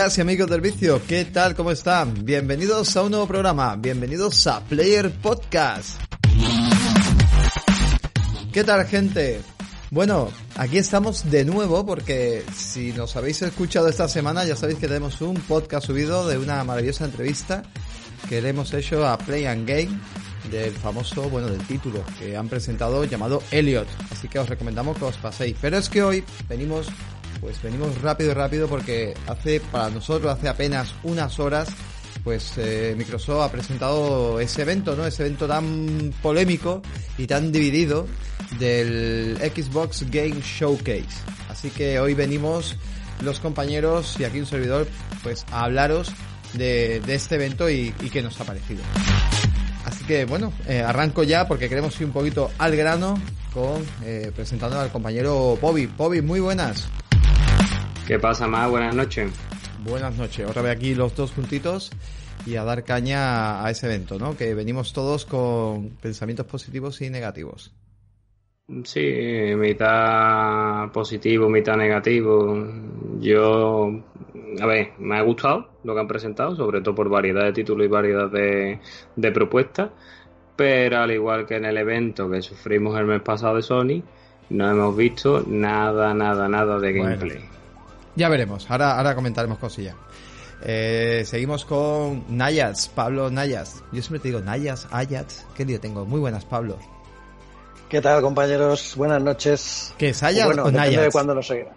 Amigas y amigos del vicio, ¿qué tal? ¿Cómo están? Bienvenidos a un nuevo programa, bienvenidos a Player Podcast. ¿Qué tal gente? Bueno, aquí estamos de nuevo porque si nos habéis escuchado esta semana ya sabéis que tenemos un podcast subido de una maravillosa entrevista que le hemos hecho a Play and Game del famoso, bueno, del título que han presentado llamado Elliot. Así que os recomendamos que os paséis. Pero es que hoy venimos, pues venimos rápido rápido porque hace, para nosotros, hace apenas unas horas, pues eh, Microsoft ha presentado ese evento, ¿no? Ese evento tan polémico y tan dividido del Xbox Game Showcase. Así que hoy venimos los compañeros y aquí un servidor, pues a hablaros de, de este evento y, y qué nos ha parecido. Así que bueno, eh, arranco ya porque queremos ir un poquito al grano con eh, presentando al compañero Bobby. Bobby, muy buenas. ¿Qué pasa, más? Buenas noches. Buenas noches. Otra vez aquí los dos juntitos y a dar caña a ese evento, ¿no? Que venimos todos con pensamientos positivos y negativos. Sí, mitad positivo, mitad negativo. Yo, a ver, me ha gustado lo que han presentado, sobre todo por variedad de títulos y variedad de, de propuestas. Pero al igual que en el evento que sufrimos el mes pasado de Sony, no hemos visto nada, nada, nada de gameplay. Bueno, ya veremos, ahora, ahora comentaremos cosillas. Eh, seguimos con Nayas, Pablo Nayas. Yo siempre te digo Nayas, Ayats. ¿Qué lío tengo? Muy buenas, Pablo. ¿Qué tal, compañeros? Buenas noches. ¿Qué es Ayats bueno, o Nayats? de cuándo lo seguirá.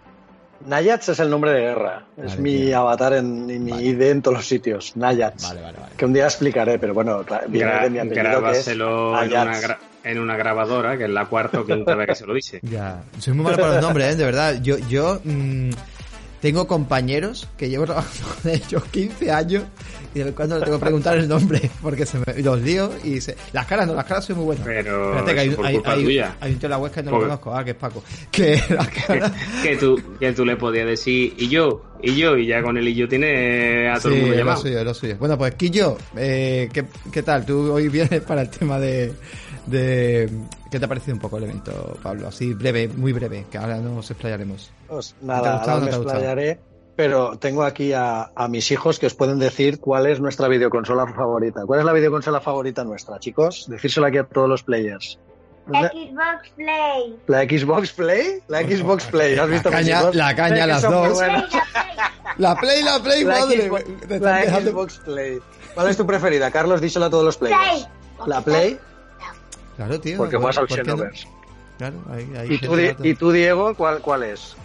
Nayats es el nombre de guerra. Vale, es mi tío. avatar en, en mi Vale. ID en todos los sitios. Nayats. Vale, vale, vale. Que un día explicaré, pero bueno, viene Gra- de mi apellido que es Ayats. en una grabadora, que es la cuarta o quinta vez que se lo dice. Ya, soy muy malo para los nombres, ¿eh? de verdad. Yo, yo mm, tengo compañeros que llevo trabajando con ellos 15 años y de vez en cuando le tengo que preguntar el nombre porque se me los lío y se... las caras no, las caras soy muy bueno. Pero Espérate, que hay, por hay, culpa hay- tuya. hay un tío en la web que no lo Porque- conozco, ah, que es Paco. Que las que, caras... que tú, que tú le podías decir, y yo, y yo, y ya con el y yo tiene a todo el mundo lo llamado. suyo, lo suyo. Bueno, pues Quillo, eh, ¿qué, ¿qué tal? Tú hoy vienes para el tema de, de... ¿Qué te ha parecido un poco el evento, Pablo? Así breve, muy breve, que ahora nos explayaremos. Pues ¿Te ha nada, gustado no me te ha gustado? explayaré, pero tengo aquí a, a mis hijos que os pueden decir cuál es nuestra videoconsola favorita. ¿Cuál es la videoconsola favorita nuestra, chicos? Decírselo aquí a todos los players. Xbox Play. ¿La Xbox Play? La Xbox Play, ¿has visto La mis caña- hijos? la caña las dos. La Play, la Play, La madre. Xbox, te están la dejando- Xbox Play. ¿Cuál es tu preferida? Carlos, díselo a todos los players. Play. ¿La Play? Claro, tío. Porque ¿por- juegas al? Xenoverse. Claro, ahí, ahí ¿Y tú, y tú, Diego, cuál, cuál es?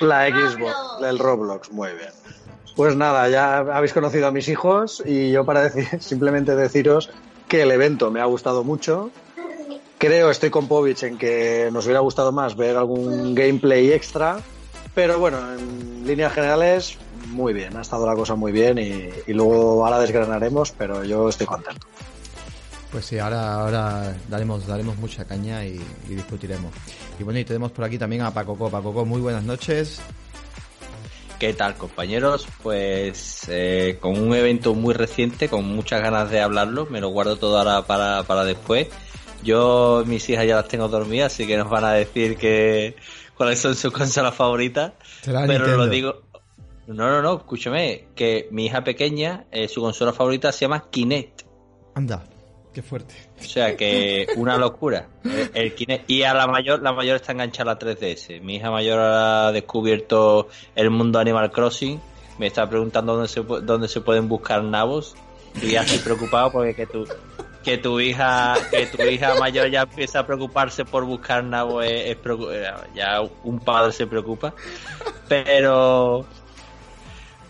La. Xbox, el Roblox, muy bien. Pues nada, ya habéis conocido a mis hijos y yo para decir, simplemente deciros que el evento me ha gustado mucho. Creo, estoy con Povich en que nos hubiera gustado más ver algún gameplay extra, pero bueno, en líneas generales, muy bien, ha estado la cosa muy bien y, y luego ahora desgranaremos, pero yo estoy contento. Pues sí, ahora, ahora daremos, daremos mucha caña y, y discutiremos. Y bueno, y tenemos por aquí también a Pacoco. Pacoco, muy buenas noches. ¿Qué tal, compañeros? Pues eh, con un evento muy reciente, con muchas ganas de hablarlo, me lo guardo todo ahora para, para después. Yo, mis hijas ya las tengo dormidas, así que nos van a decir que cuáles son sus consolas favoritas. Pero Nintendo. lo digo. No, no, no, escúchame, que mi hija pequeña, eh, su consola favorita se llama Kinect. Anda, qué fuerte. O sea que una locura. El, el Kinect. Y a la mayor, la mayor está enganchada a la 3DS. Mi hija mayor ha descubierto el mundo Animal Crossing. Me está preguntando dónde se, dónde se pueden buscar nabos. Y ya estoy preocupado porque que tu, que tu hija, que tu hija mayor ya empieza a preocuparse por buscar nabos es, es eh, ya un padre se preocupa. Pero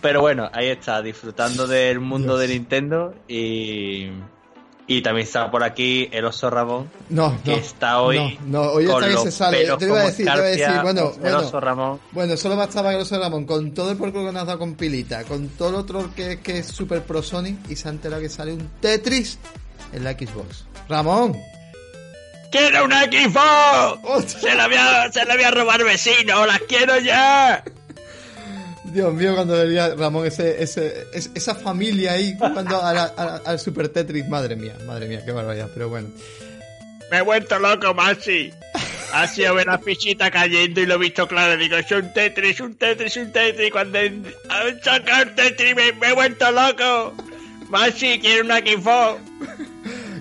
pero bueno, ahí está, disfrutando del mundo Dios. de Nintendo y, y también está por aquí el oso Ramón, No, que no. está hoy No, no, hoy que los se sale. Te iba a decir, te iba a decir, bueno, el bueno. oso Ramón. Bueno, solo bastaba que lo sea Ramón, con todo el porco que nos has dado con pilita, con todo lo otro que, que es super pro Sony, y se ha enterado que sale un Tetris en la Xbox. Ramón, ¡Quiero una Xbox! ¡Se la voy a, se la voy a robar vecino! ¡Las quiero ya! Dios mío, cuando veía Ramón ese, ese, es- esa familia ahí jugando a la- a- al Super Tetris, madre mía, madre mía, qué barbaridad, pero bueno. Me he vuelto loco, Maxi. ha sido ver la fichita cayendo y lo he visto claro. Digo, es un Tetris, un Tetris, un Tetris. Cuando han sacado un Tetris me, me he vuelto loco. Maxi, quiere una Xbox.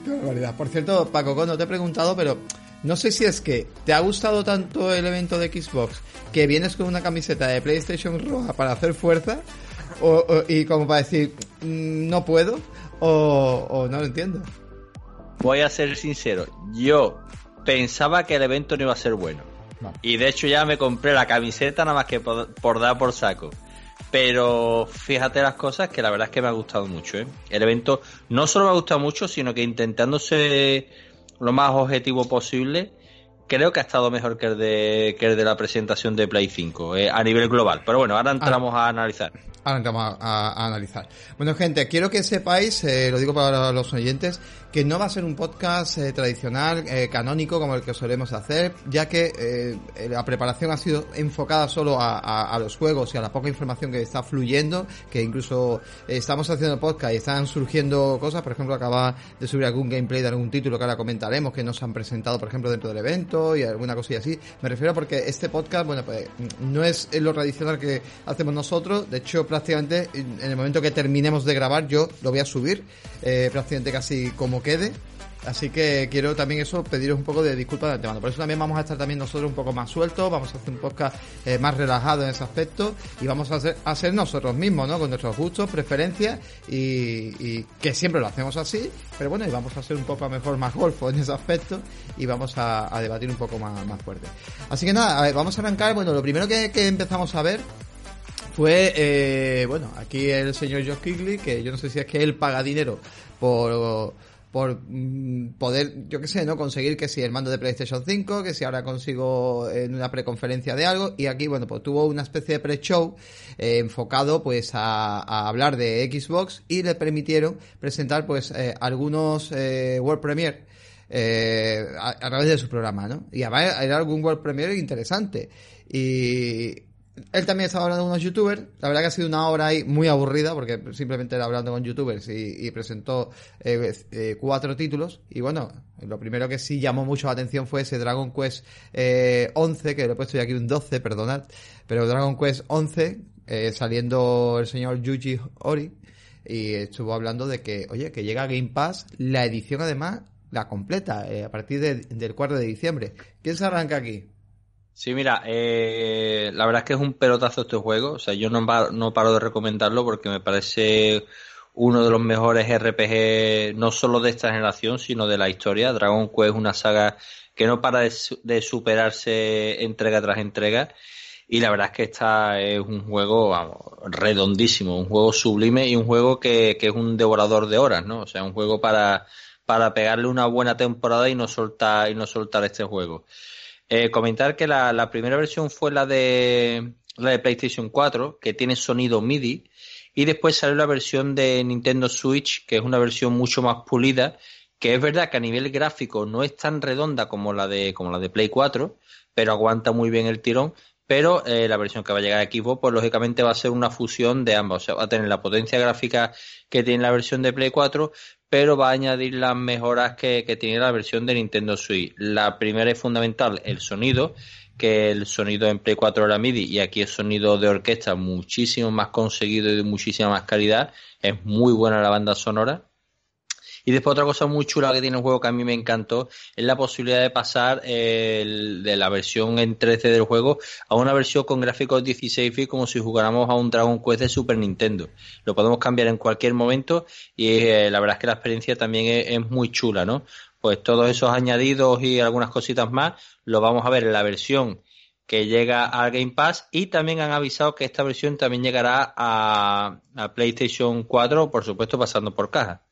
Qué barbaridad. Por cierto, Paco, no te he preguntado, pero no sé si es que te ha gustado tanto el evento de Xbox que vienes con una camiseta de PlayStation roja para hacer fuerza o, o- y como para decir "Mm, no puedo o, o no lo entiendo. Voy a ser sincero, yo pensaba que el evento no iba a ser bueno. No. Y de hecho ya me compré la camiseta nada más que por, por dar por saco. Pero fíjate las cosas que la verdad es que me ha gustado mucho. ¿eh? El evento no solo me ha gustado mucho, sino que intentándose lo más objetivo posible, creo que ha estado mejor que el de, que el de la presentación de Play 5 eh, a nivel global. Pero bueno, ahora entramos a analizar. Ahora entramos a, a- analizar. Bueno, gente, quiero que sepáis, eh, lo digo para los oyentes, que no va a ser un podcast eh, tradicional, eh, canónico, como el que solemos hacer, ya que eh, la preparación ha sido enfocada solo a, a- a los juegos y a la poca información que está fluyendo, que incluso estamos haciendo podcast y están surgiendo cosas, por ejemplo, acaba de subir algún gameplay de algún título que ahora comentaremos, que nos han presentado, por ejemplo, dentro del evento y alguna cosilla así. Me refiero porque este podcast, bueno, pues no es lo tradicional que hacemos nosotros, de hecho, prácticamente en el momento que terminemos de grabar yo lo voy a subir, eh, prácticamente casi como quede. Así que quiero también eso pediros un poco de disculpas de antemano. Por eso también vamos a estar también nosotros un poco más sueltos, vamos a hacer un podcast eh, más relajado en ese aspecto y vamos a ser nosotros mismos, ¿no? Con nuestros gustos, preferencias y, que siempre lo hacemos así, pero bueno, y vamos a ser un poco mejor más golfo en ese aspecto y vamos a, debatir un poco más, más fuerte. Así que nada, a ver, vamos a arrancar. Bueno, lo primero que empezamos a ver fue, eh, bueno, aquí el señor Josh Kigley, que yo no sé si es que él paga dinero por, por mm, poder, yo qué sé, ¿no? Conseguir que si el mando de PlayStation 5, que si ahora consigo en una preconferencia de algo, y aquí, bueno, pues tuvo una especie de pre-show eh, enfocado pues a, a hablar de Xbox y le permitieron presentar pues eh, algunos eh, World Premiere eh, a, a través de su programa, ¿no? Y además era algún World Premiere interesante. Y él también estaba hablando con unos youtubers. La verdad que ha sido una hora ahí muy aburrida porque simplemente era hablando con youtubers y, presentó eh, eh, cuatro títulos. Y bueno, lo primero que sí llamó mucho la atención fue ese Dragon Quest eh, 11, que le he puesto yo aquí un 12, perdonad. Pero Dragon Quest 11, eh, saliendo el señor Yuji Ori. Y estuvo hablando de que, oye, que llega Game Pass la edición además, la completa, eh, a partir de- del 4 de diciembre. ¿Quién se arranca aquí? Sí, mira, eh, la verdad es que es un pelotazo este juego. O sea, yo no, no paro de recomendarlo porque me parece uno de los mejores RPG, no solo de esta generación, sino de la historia. Dragon Quest es una saga que no para de, su- de superarse entrega tras entrega. Y la verdad es que esta es un juego redondísimo, un juego sublime y un juego que, que es un devorador de horas, ¿no? O sea, un juego para, para pegarle una buena temporada y no soltar, y no soltar este juego. Eh, comentar que la, la primera versión fue la de la de PlayStation 4, que tiene sonido MIDI, y después salió la versión de Nintendo Switch, que es una versión mucho más pulida, que es verdad que a nivel gráfico no es tan redonda como la de, como la de Play 4, pero aguanta muy bien el tirón. Pero eh, la versión que va a llegar a Xbox, pues lógicamente va a ser una fusión de ambas. O sea, va a tener la potencia gráfica que tiene la versión de Play 4, pero va a añadir las mejoras que, tiene la versión de Nintendo Switch. La primera es fundamental, el sonido, que el sonido en Play 4 era MIDI y aquí es sonido de orquesta muchísimo más conseguido y de muchísima más calidad. Es muy buena la banda sonora. Y después otra cosa muy chula que tiene el juego que a mí me encantó es la posibilidad de pasar de la versión en 3D del juego a una versión con gráficos 16 bits como si jugáramos a un Dragon Quest de Super Nintendo. Lo podemos cambiar en cualquier momento y eh, la verdad es que la experiencia también es, es muy chula, ¿no? Pues todos esos añadidos y algunas cositas más lo vamos a ver en la versión que llega al Game Pass y también han avisado que esta versión también llegará a, a PlayStation 4, por supuesto pasando por caja.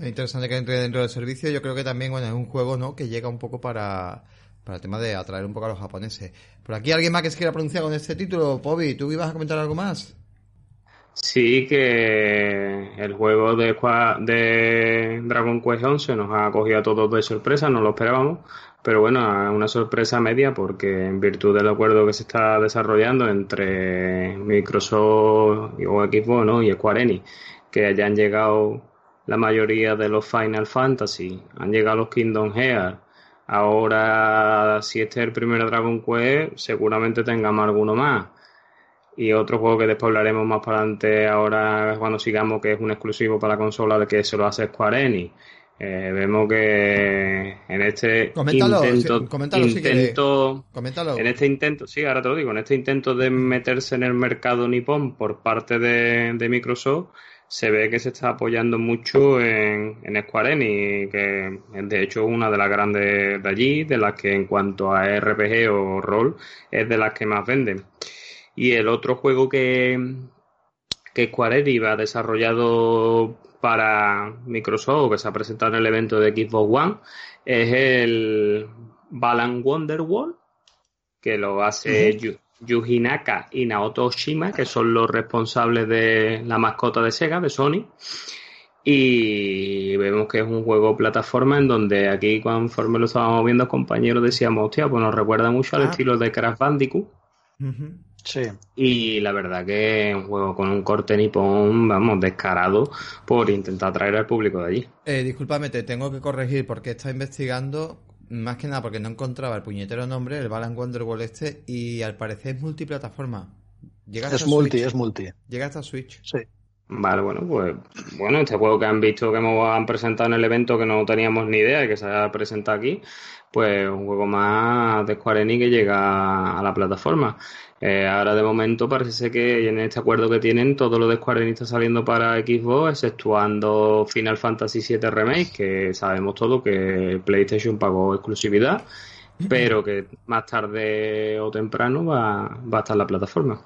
Es interesante que entre dentro del servicio. Yo creo que también, bueno, es un juego, ¿no? Que llega un poco para, para el tema de atraer un poco a los japoneses. Por aquí, ¿alguien más que se quiera pronunciar con este título? Pobi, ¿tú ibas a comentar algo más? Sí, que el juego de, de Dragon Quest 11 nos ha cogido a todos de sorpresa, no lo esperábamos, pero bueno, una sorpresa media porque en virtud del acuerdo que se está desarrollando entre Microsoft y- Xbox y Square Enix, que ya han llegado la mayoría de los Final Fantasy, han llegado los Kingdom Hearts, Ahora, si este es el primer Dragon Quest, seguramente tengamos alguno más. Y otro juego que después hablaremos más para adelante ahora cuando sigamos, que es un exclusivo para la consola de que se lo hace Square Enix. Eh, vemos que en este Coméntalo, intento, sí, coméntalo si intento Coméntalo. en este intento, sí, ahora te lo digo, en este intento de meterse en el mercado nipón por parte de, de Microsoft, se ve que se está apoyando mucho en, en Square Enix, que es de hecho una de las grandes de allí, de las que en cuanto a RPG o rol es de las que más venden. Y el otro juego que, que Square Enix ha desarrollado para Microsoft, que se ha presentado en el evento de Xbox One, es el Balan Wonderworld, que lo hace Yu- Yuji Naka y Naoto Oshima, que son los responsables de la mascota de Sega, de Sony. Y vemos que es un juego plataforma en donde aquí, conforme lo estábamos viendo, compañeros, decíamos, hostia, pues nos recuerda mucho al Ah. estilo de Crash Bandicoot. Sí. Y la verdad que es un juego con un corte nipón, vamos, descarado por intentar atraer al público de allí. Eh, discúlpame, te tengo que corregir porque he estado investigando, más que nada porque no encontraba el puñetero nombre, el Balan Wonderwall este, y al parecer es multiplataforma. Llega hasta Es multi, Switch. es multi. Llega hasta Switch. Sí. Vale, bueno, pues bueno, este juego que han visto que hemos han presentado en el evento que no teníamos ni idea y que se ha presentado aquí, pues un juego más de Square Enix que llega a la plataforma. Eh, ahora de momento parece ser que en este acuerdo que tienen todo lo de Square Enix está saliendo para Xbox, exceptuando Final Fantasy VII Remake, que sabemos todo que PlayStation pagó exclusividad, pero que más tarde o temprano va, va a estar la plataforma.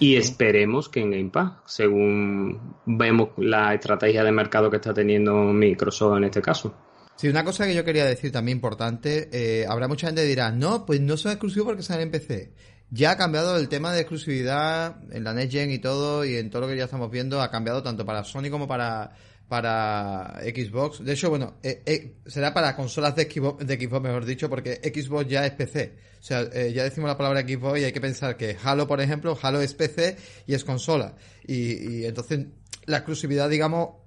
Y esperemos que en Game Pass, según vemos la estrategia de mercado que está teniendo Microsoft en este caso. Sí, una cosa que yo quería decir también importante, eh, habrá mucha gente que dirá, no, pues no son exclusivos porque salen en PC. Ya ha cambiado el tema de exclusividad en la Next Gen y todo, y en todo lo que ya estamos viendo, ha cambiado tanto para Sony como para, para Xbox. De hecho, bueno, eh, eh, será para consolas de Xbox, mejor dicho, porque Xbox ya es PC. O sea, eh, ya decimos la palabra Xbox y hay que pensar que Halo, por ejemplo, Halo es PC y es consola. Y, y entonces la exclusividad, digamos,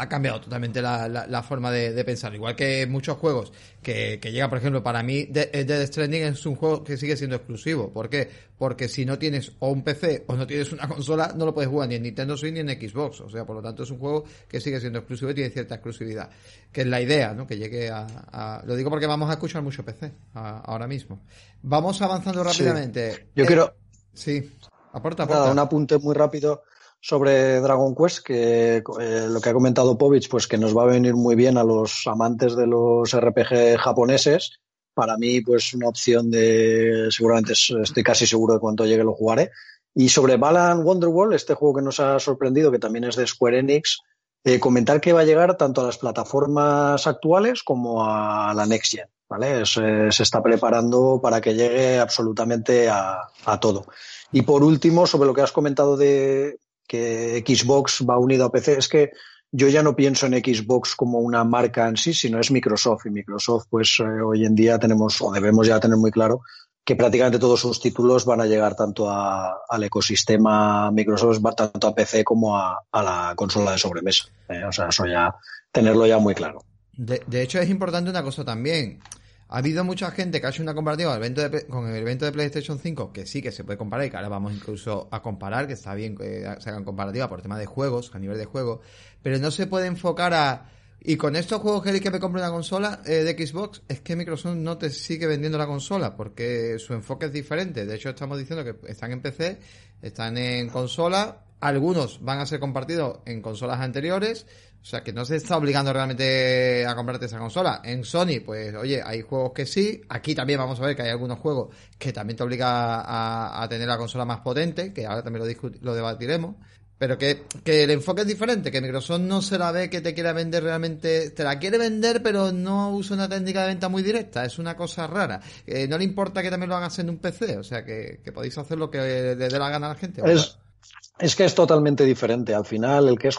ha cambiado totalmente la, la, la forma de, de, pensar. Igual que muchos juegos que, que llega, por ejemplo, para mí, Dead de Stranding es un juego que sigue siendo exclusivo. ¿Por qué? Porque si no tienes o un PC o no tienes una consola, no lo puedes jugar ni en Nintendo Switch ni en Xbox. O sea, por lo tanto, es un juego que sigue siendo exclusivo y tiene cierta exclusividad. Que es la idea, ¿no? Que llegue a. a... Lo digo porque vamos a escuchar mucho PC a, ahora mismo. Vamos avanzando rápidamente. Sí. Yo eh, quiero. Sí, aporta, aporta. Nada, un apunte muy rápido sobre Dragon Quest, que eh, lo que ha comentado Povich, pues que nos va a venir muy bien a los amantes de los RPG japoneses. Para mí, pues una opción de, seguramente estoy casi seguro de cuando llegue lo jugaré. Y sobre Balan Wonderworld, este juego que nos ha sorprendido, que también es de Square Enix, eh, comentar que va a llegar tanto a las plataformas actuales como a la Next Gen. ¿vale? Se, se está preparando para que llegue absolutamente a, a todo. Y por último, sobre lo que has comentado de, que Xbox va unido a PC, es que yo ya no pienso en Xbox como una marca en sí, sino es Microsoft. Y Microsoft, pues eh, hoy en día tenemos, o debemos ya tener muy claro, que prácticamente todos sus títulos van a llegar tanto al ecosistema Microsoft, tanto a PC como a, la consola de sobremesa. Eh, o sea, eso ya, tenerlo ya muy claro. De hecho, es importante una cosa también. Ha habido mucha gente que ha hecho una comparativa con el, evento de, PlayStation 5, que sí que se puede comparar y que ahora vamos incluso a comparar, que está bien que se hagan comparativa por tema de juegos, a nivel de juego, pero no se puede enfocar a... Y con estos juegos queréis que me compre una consola eh, de Xbox, es que Microsoft no te sigue vendiendo la consola, porque su enfoque es diferente. De hecho, estamos diciendo que están en PC, están en consola, algunos van a ser compartidos en consolas anteriores, o sea, que no se está obligando realmente a comprarte esa consola. En Sony, pues, oye, hay juegos que sí. Aquí también vamos a ver que hay algunos juegos que también te obliga a, a tener la consola más potente, que ahora también lo, lo debatiremos. Pero que, que, el enfoque es diferente, que Microsoft no se la ve que te quiera vender realmente, te la quiere vender, pero no usa una técnica de venta muy directa, es una cosa rara. Eh, no le importa que también lo hagas en un PC, o sea, que, que podéis hacer lo que le dé la gana a la gente. Es, es que es totalmente diferente. Al final, el que es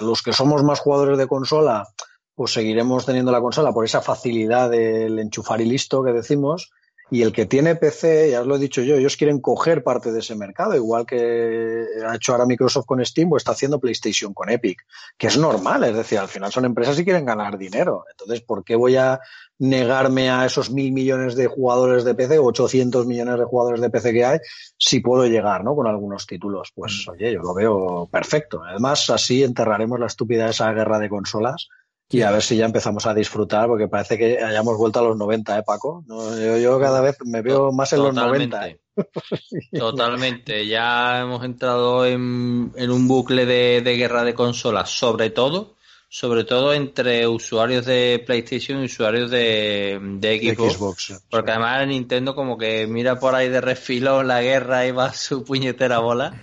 los que somos más jugadores de consola, pues seguiremos teniendo la consola por esa facilidad del enchufar y listo que decimos. Y el que tiene PC, ya os lo he dicho yo, ellos quieren coger parte de ese mercado, igual que ha hecho ahora Microsoft con Steam o está haciendo PlayStation con Epic, que es normal, es decir, al final son empresas y quieren ganar dinero. Entonces, ¿por qué voy a negarme a esos mil millones de jugadores de PC o 800 millones de jugadores de PC que hay si puedo llegar, ¿no? Con algunos títulos. Pues, Mm. oye, yo lo veo perfecto. Además, así enterraremos la estúpida esa guerra de consolas y a ver si ya empezamos a disfrutar, porque parece que hayamos vuelto a los 90, ¿eh, Paco? No, yo, yo cada vez me veo más en los 90. ¿eh? Totalmente. Ya hemos entrado en, en un bucle de, de guerra de consolas, sobre todo, sobre todo entre usuarios de PlayStation y usuarios de, de Xbox. Xbox. Porque además Nintendo como que mira por ahí de refilo la guerra y va su puñetera bola.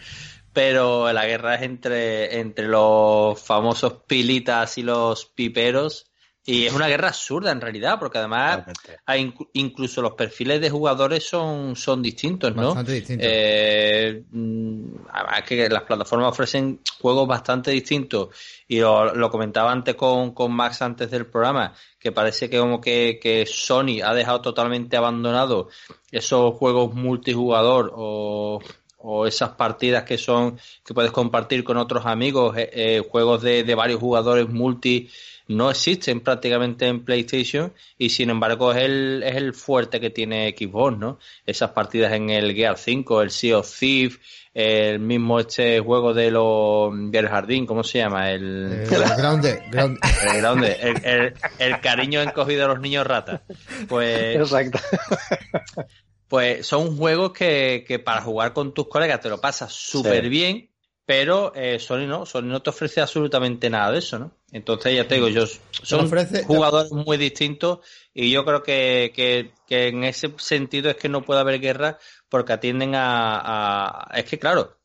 Pero la guerra es entre, entre los famosos pilitas y los piperos. Y es una guerra absurda en realidad, porque además hay inc- incluso los perfiles de jugadores son, son distintos, ¿no? Bastante distintos. Eh, mm, además que las plataformas ofrecen juegos bastante distintos y lo, lo comentaba antes con, con Max antes del programa, que parece que como que, que Sony ha dejado totalmente abandonado esos juegos multijugador o, o esas partidas que son que puedes compartir con otros amigos, eh, eh, juegos de, de varios jugadores multi no existen prácticamente en PlayStation y sin embargo es el, es el fuerte que tiene Xbox, ¿no? Esas partidas en el Gear 5, el Sea of Thieves, el mismo este juego de los del jardín, ¿cómo se llama? El, Eh, Grounded, Grounded. el, grande, el, el- el cariño encogido de los niños ratas. Pues, Exacto. pues son juegos que, que para jugar con tus colegas te lo pasas súper Sí. bien, pero eh, Sony no, Sony no te ofrece absolutamente nada de eso, ¿no? Entonces ya te digo, yo son ofrece- jugadores muy distintos y yo creo que, que, que en ese sentido es que no puede haber guerra porque atienden a, a- es que claro,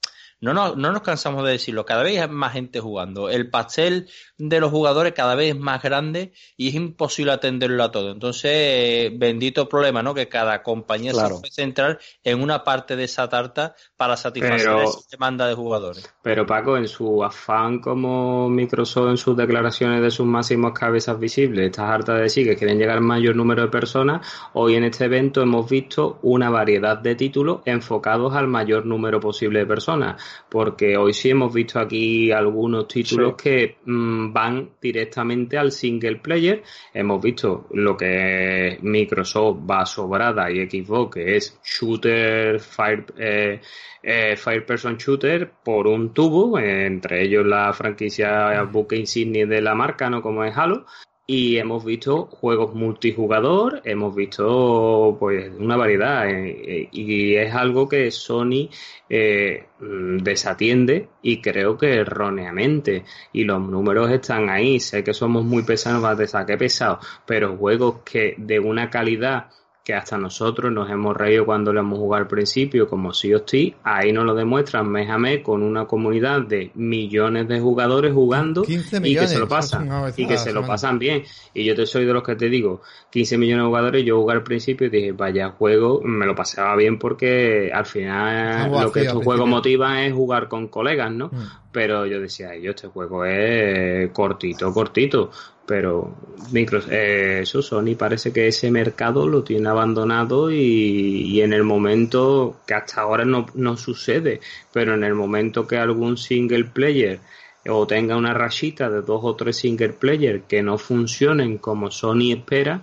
no, no, no nos cansamos de decirlo, cada vez hay más gente jugando. El pastel de los jugadores cada vez es más grande y es imposible atenderlo a todo. Entonces, bendito problema, ¿no? Que cada compañía Claro. se puede centrar en una parte de esa tarta para satisfacer Pero- esa demanda de jugadores. Pero Paco, en su afán como Microsoft en sus declaraciones de sus máximos cabezas visibles, estás harta de decir que quieren llegar al mayor número de personas, hoy en este evento hemos visto una variedad de títulos enfocados al mayor número posible de personas, porque hoy sí hemos visto aquí algunos títulos Sí. que mm, van directamente al single player, hemos visto lo que Microsoft va sobrada y Xbox, que es shooter, fire, eh, eh, Fire Person Shooter por un tubo, entre ellos la franquicia buque insignia de la marca, ¿no? Como es Halo. Y hemos visto juegos multijugador, hemos visto pues una variedad eh, eh, y es algo que Sony eh, mm, desatiende y creo que erróneamente. Y los números están ahí, sé que somos muy pesados, vas a pensar que pesado, pero juegos que de una calidad que hasta nosotros nos hemos reído cuando lo hemos jugado al principio, como of Thieves, ahí nos lo demuestran mes a mes con una comunidad de millones de jugadores jugando 15 y que se lo pasan y que se lo pasan bien. Y yo te soy de los que te digo, 15 millones de jugadores, yo jugué al principio y dije, vaya juego, me lo pasaba bien porque al final lo que estos juegos motivan es jugar con colegas, ¿no? Mm. Pero yo decía, yo este juego es cortito, cortito. Pero Microsoft, eh, eso Sony parece que ese mercado lo tiene abandonado y, y en el momento que hasta ahora no, no sucede, pero en el momento que algún single player o tenga una rachita de dos o tres single player que no funcionen como Sony espera,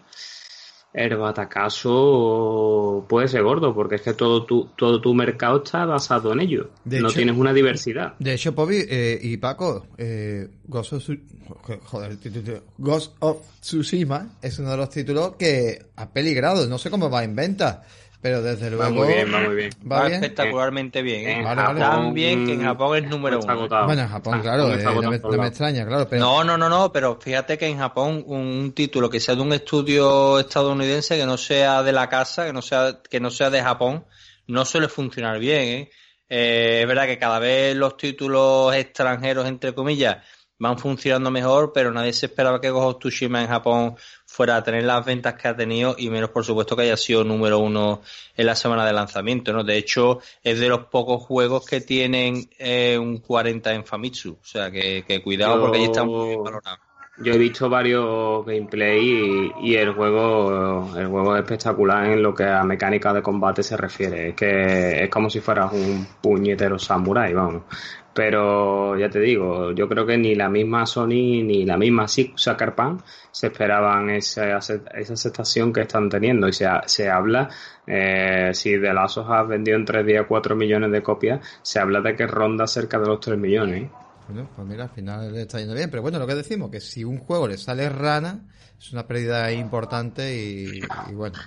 el batacazo puede ser gordo, porque es que todo tu, todo tu mercado está basado en ello. De no hecho- tienes una diversidad. De hecho, Pobi eh, y Paco, eh, Ghost, of joder. Ghost of Tsushima es uno de los títulos que ha peligrado. No sé cómo va en venta, pero desde luego. Va muy bien, va muy bien. Va Va bien. espectacularmente bien. ¿eh? Vale, vale. Tan bien que en Japón es número uno. agotado. Bueno, en Japón, Ah, claro, eh, no, me, no me extraña, claro, pero. No, no, no, no, pero fíjate que en Japón un título que sea de un estudio estadounidense, que no sea de la casa, que no sea, que no sea de Japón, no suele funcionar bien, ¿eh? Eh, es verdad que cada vez los títulos extranjeros, entre comillas, van funcionando mejor, pero nadie se esperaba que Ghost Tsushima en Japón fuera a tener las ventas que ha tenido y menos por supuesto que haya sido número uno en la semana de lanzamiento, ¿no? De hecho, es de los pocos juegos que tienen eh, un 40 en Famitsu, o sea que, que cuidado porque ahí está muy bien yo he visto varios gameplay y, y, el juego el juego es espectacular en lo que a mecánica de combate se refiere. Es que es como si fueras un puñetero samurai, vamos. Pero ya te digo, yo creo que ni la misma Sony ni la misma Sucker se esperaban esa, esa aceptación que están teniendo. Y se, se habla, eh, si de Last of Us vendido en tres días 4 millones de copias, se habla de que ronda cerca de los 3 millones. Bueno, pues mira, al final le está yendo bien. Pero bueno, lo que decimos, que si un juego le sale rana, es una pérdida importante y, y, bueno.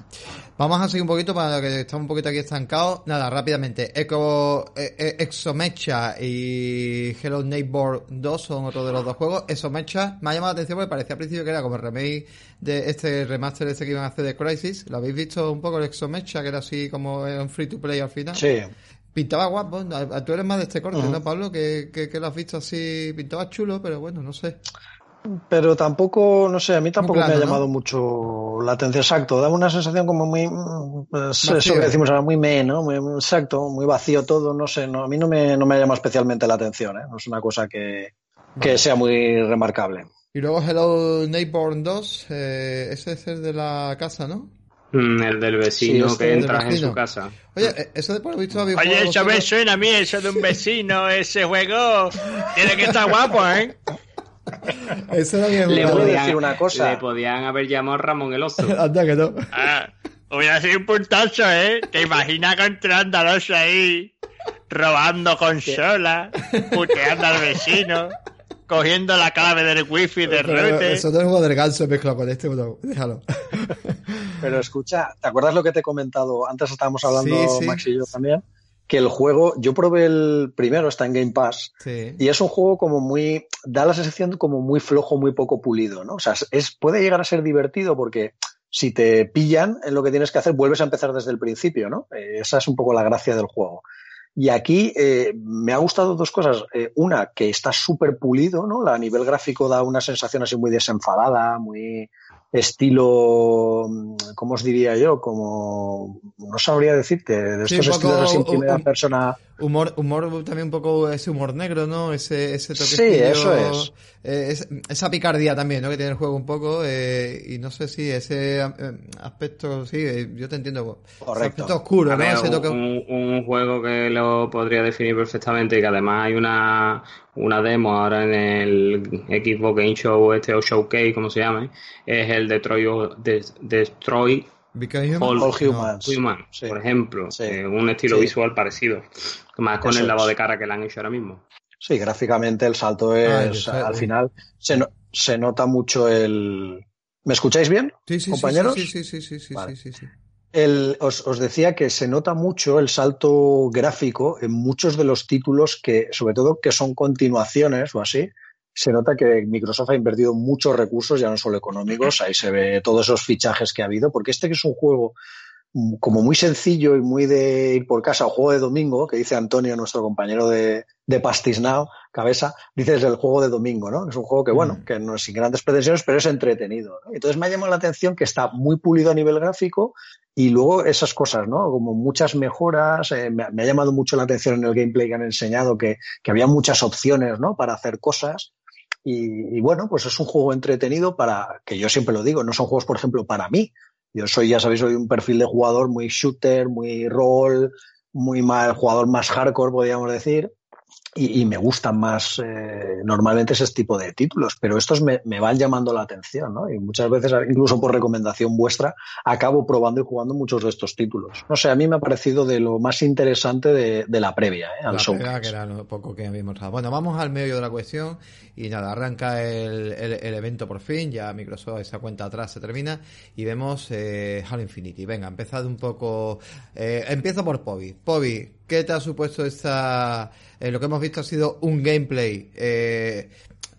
Vamos a seguir un poquito para que estamos un poquito aquí estancados. Nada, rápidamente. Eco, eh, eh, Exomecha y Hello Neighbor 2 son otros de los dos juegos. Exomecha me ha llamado la atención porque parecía al principio que era como el remake de este remaster este que iban a hacer de Crisis. ¿Lo habéis visto un poco el Exomecha? Que era así como un free to play al final. Sí. Pintaba guapo, tú eres más de este corte, uh -huh. ¿no, Pablo? Que, que, que, lo has visto así, pintaba chulo, pero bueno, no sé. Pero tampoco, no sé, a mí tampoco plano, me ha llamado ¿no? mucho la atención. Exacto, daba una sensación como muy, pues, eso que decimos ahora, muy me, ¿no? Muy, exacto, muy vacío todo, no sé, no, a mí no me, no me ha llamado especialmente la atención, ¿eh? No es una cosa que, que vale. sea muy remarcable. Y luego Hello Neighbor 2, eh, ese es el de la casa, ¿no? Mm, el del vecino sí, que entras en su casa. Oye, eh, eso de por visto había Oye, eso me suena a mí, eso de un vecino, ese juego. Tiene que estar guapo, ¿eh? Eso era bien le podían, decir una cosa. Le podían haber llamado Ramón el Oso. Anda que no. Ah, hubiera sido un puntazo, ¿eh? Te imaginas con Trándalos ahí, robando consolas, puteando al vecino cogiendo la clave del wifi de Rete. Eso no es juego del ganso mezclado con este, no, déjalo. Pero escucha, ¿te acuerdas lo que te he comentado? Antes estábamos hablando, sí, sí. Max y yo también, que el juego, yo probé el primero, está en Game Pass, sí. y es un juego como muy, da la sensación como muy flojo, muy poco pulido, ¿no? O sea, es, puede llegar a ser divertido porque si te pillan en lo que tienes que hacer, vuelves a empezar desde el principio, ¿no? Eh, esa es un poco la gracia del juego. Y aquí eh, me ha gustado dos cosas. Eh, una, que está súper pulido, ¿no? A nivel gráfico da una sensación así muy desenfadada, muy estilo, ¿cómo os diría yo? Como, no sabría decirte, de estos sí, estilos así en primera un, persona. Humor, humor también un poco ese humor negro, ¿no? Ese, ese toque. Sí, eso es. Eh, es. Esa picardía también, ¿no? Que tiene el juego un poco, eh, y no sé si ese eh, aspecto, sí, eh, yo te entiendo. Correcto. Ese aspecto oscuro, ¿no? Ese toque... un, un, juego que lo podría definir perfectamente y que además hay una, una demo ahora en el Xbox Game Show, este o Showcase, como se llame, es el Detroit, de, Destroy All, All, Humans, no, Human, sí. por ejemplo, sí. eh, un estilo sí. visual parecido, más con Eso el lavado es. de cara que le han hecho ahora mismo. Sí, gráficamente el salto es, ah, al final, se, no, se, nota mucho el... ¿Me escucháis bien, sí, sí, compañeros? Sí, sí, sí, sí, sí, vale. sí, sí, el, os, os, decía que se nota mucho el salto gráfico en muchos de los títulos que, sobre todo, que son continuaciones o así. Se nota que Microsoft ha invertido muchos recursos, ya no solo económicos, ahí se ve todos esos fichajes que ha habido, porque este que es un juego como muy sencillo y muy de ir por casa, o juego de domingo, que dice Antonio, nuestro compañero de, de cabeza, dices el juego de domingo, ¿no? Es un juego que, bueno, que no es sin grandes pretensiones, pero es entretenido. ¿no? Entonces me ha llamado la atención que está muy pulido a nivel gráfico y luego esas cosas, ¿no? Como muchas mejoras, eh, me, me, ha llamado mucho la atención en el gameplay que han enseñado que, que había muchas opciones, ¿no? Para hacer cosas. Y, y, bueno, pues es un juego entretenido para, que yo siempre lo digo, no son juegos, por ejemplo, para mí. Yo soy, ya sabéis, soy un perfil de jugador muy shooter, muy rol, muy mal, jugador más hardcore, podríamos decir. Y, y, me gustan más eh, normalmente ese tipo de títulos, pero estos me, me, van llamando la atención, ¿no? Y muchas veces, incluso por recomendación vuestra, acabo probando y jugando muchos de estos títulos. No sé, a mí me ha parecido de lo más interesante de, de la previa, ¿eh? Al la que era lo poco que habíamos hablado. Bueno, vamos al medio de la cuestión y nada, arranca el, el, el evento por fin, ya Microsoft esa cuenta atrás se termina y vemos eh, Halo Infinity. Venga, empezad un poco, eh, empiezo por Pobi. Pobi, ¿qué te ha supuesto esta eh, lo que hemos visto ha sido un gameplay eh,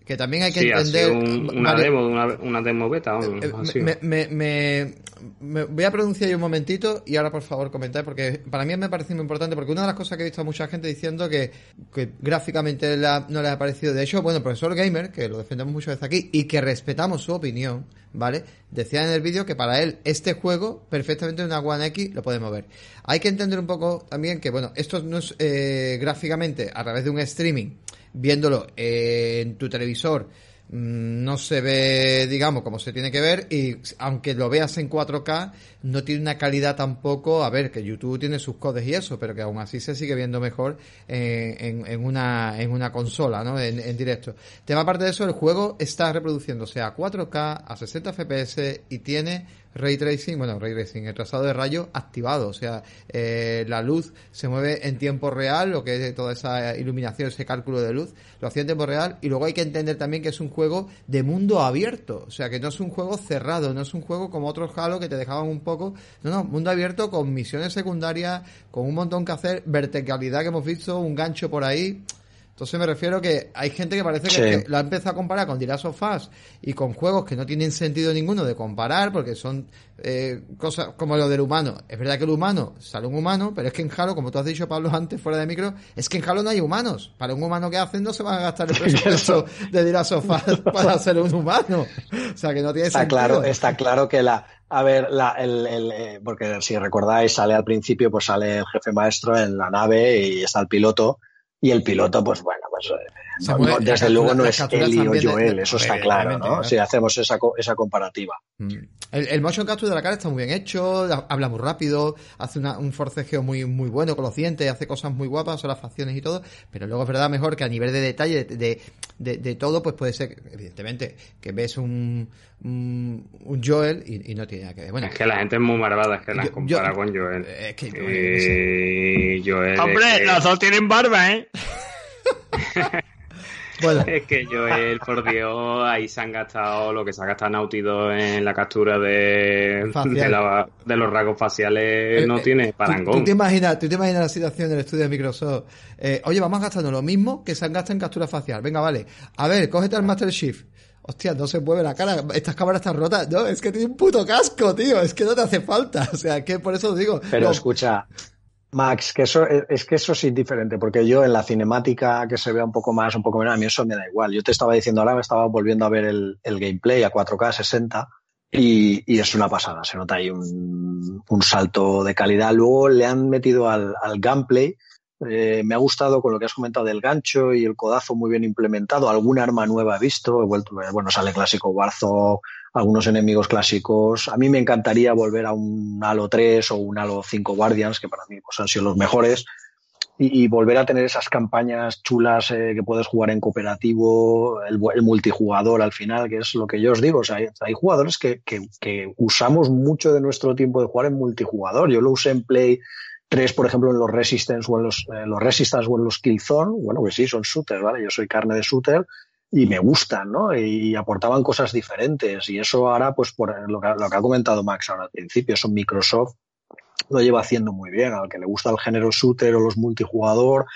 que también hay que sí, entender. Un, una demo, una, una, demo beta. Eh, me, me, me, me, voy a pronunciar yo un momentito y ahora por favor comentar porque para mí me parece muy importante porque una de las cosas que he visto a mucha gente diciendo que, que gráficamente la, no les ha parecido. De hecho, bueno, el profesor Gamer, que lo defendemos muchas veces aquí y que respetamos su opinión, ¿vale? Decía en el vídeo que para él este juego perfectamente en una One X lo podemos ver. Hay que entender un poco también que, bueno, esto no es eh, gráficamente a través de un streaming viéndolo en tu televisor, mm, no se ve, digamos, como se tiene que ver y aunque lo veas en 4K, no tiene una calidad tampoco, a ver, que YouTube tiene sus codes y eso, pero que aún así se sigue viendo mejor eh, en, en una, en una consola, ¿no? En, en directo. Tema aparte de eso, el juego está reproduciéndose a 4K, a 60 FPS y tiene ray tracing, bueno, ray tracing, el trazado de rayo activado, o sea, eh, la luz se mueve en tiempo real, lo que es toda esa iluminación, ese cálculo de luz, lo hacía en tiempo real y luego hay que entender también que es un juego de mundo abierto, o sea, que no es un juego cerrado, no es un juego como otros Halo que te dejaban un poco, no, no, mundo abierto con misiones secundarias, con un montón que hacer, verticalidad que hemos visto, un gancho por ahí, entonces me refiero que hay gente que parece que, Sí. que lo ha empezado a comparar con The Last of Us y con juegos que no tienen sentido ninguno de comparar porque son eh, cosas como lo del humano. Es verdad que el humano sale un humano, pero es que en Halo, como tú has dicho Pablo antes fuera de micro, es que en Halo no hay humanos. Para un humano que hacen no se van a gastar el presupuesto de The Last of Us para ser un humano. O sea que no tiene Está sentido. claro, está claro que la, a ver, la, el, el, eh, porque si recordáis, sale al principio, pues sale el jefe maestro en la nave y está el piloto. Y el piloto, pues bueno, pues eh, no- no- desde luego no es Eli o Joel, de- eso está claro, ¿no? Si hacemos esa, co- esa comparativa. Mm. El, el motion capture de la cara está muy bien hecho, la- habla muy rápido, hace una- un forcejeo muy muy bueno con los dientes, hace cosas muy guapas, son las facciones y todo, pero luego es verdad mejor que a nivel de detalle de, de, de- de todo, pues puede ser, evidentemente, que ves un, un, un Joel y, y no tiene nada que ver. Bueno, Es que la gente es muy malvada, es que la compara yo- con Joel. es que Joel, Joel. Hombre, es que- los dos tienen barba, ¿eh? bueno, Es que Joel, por Dios, ahí se han gastado lo que se ha gastado Naughty Dog en la captura de, de, la- de los rasgos faciales. Eh, no eh, tiene ¿tú- parangón. ¿tú, te imaginas, tú te imaginas la situación del estudio de Microsoft. Eh, oye, vamos gastando lo mismo que se han gastado en captura facial. Venga, vale. A ver, cógete al Master Shift. Hostia, no se mueve la cara. Estas cámaras están rotas. No, es que tiene un puto casco, tío. Es que no te hace falta. O sea, que por eso os digo. Pero lo- escucha, Max, que eso es, es que eso es indiferente, porque yo en la cinemática que se vea un poco más, un poco menos, a mí eso me da igual. Yo te estaba diciendo ahora, me estaba volviendo a ver el, el gameplay a 4K 60 y, y es una pasada, se nota ahí un, un salto de calidad. Luego le han metido al, al gameplay. Eh, me ha gustado con lo que has comentado del gancho y el codazo muy bien implementado. Alguna arma nueva he visto. He vuelto, eh, bueno, sale clásico Warzone, algunos enemigos clásicos. A mí me encantaría volver a un Halo 3 o un Halo 5 Guardians, que para mí pues, han sido los mejores, y, volver a tener esas campañas chulas eh, que puedes jugar en cooperativo, el, multijugador al final, que es lo que yo os digo. O sea, hay, jugadores que, que usamos mucho de nuestro tiempo de jugar en multijugador. Yo lo usé en Play 3, por ejemplo, en los Resistance o en los, en los Resistance o en los Killzone. Bueno, pues sí, son shooters, ¿vale? Yo soy carne de shooter y me gustan, ¿no? Y aportaban cosas diferentes. Y eso ahora, pues por lo que, lo que ha comentado Max ahora al principio, eso Microsoft lo lleva haciendo muy bien. Al que le gusta el género shooter o los multijugador,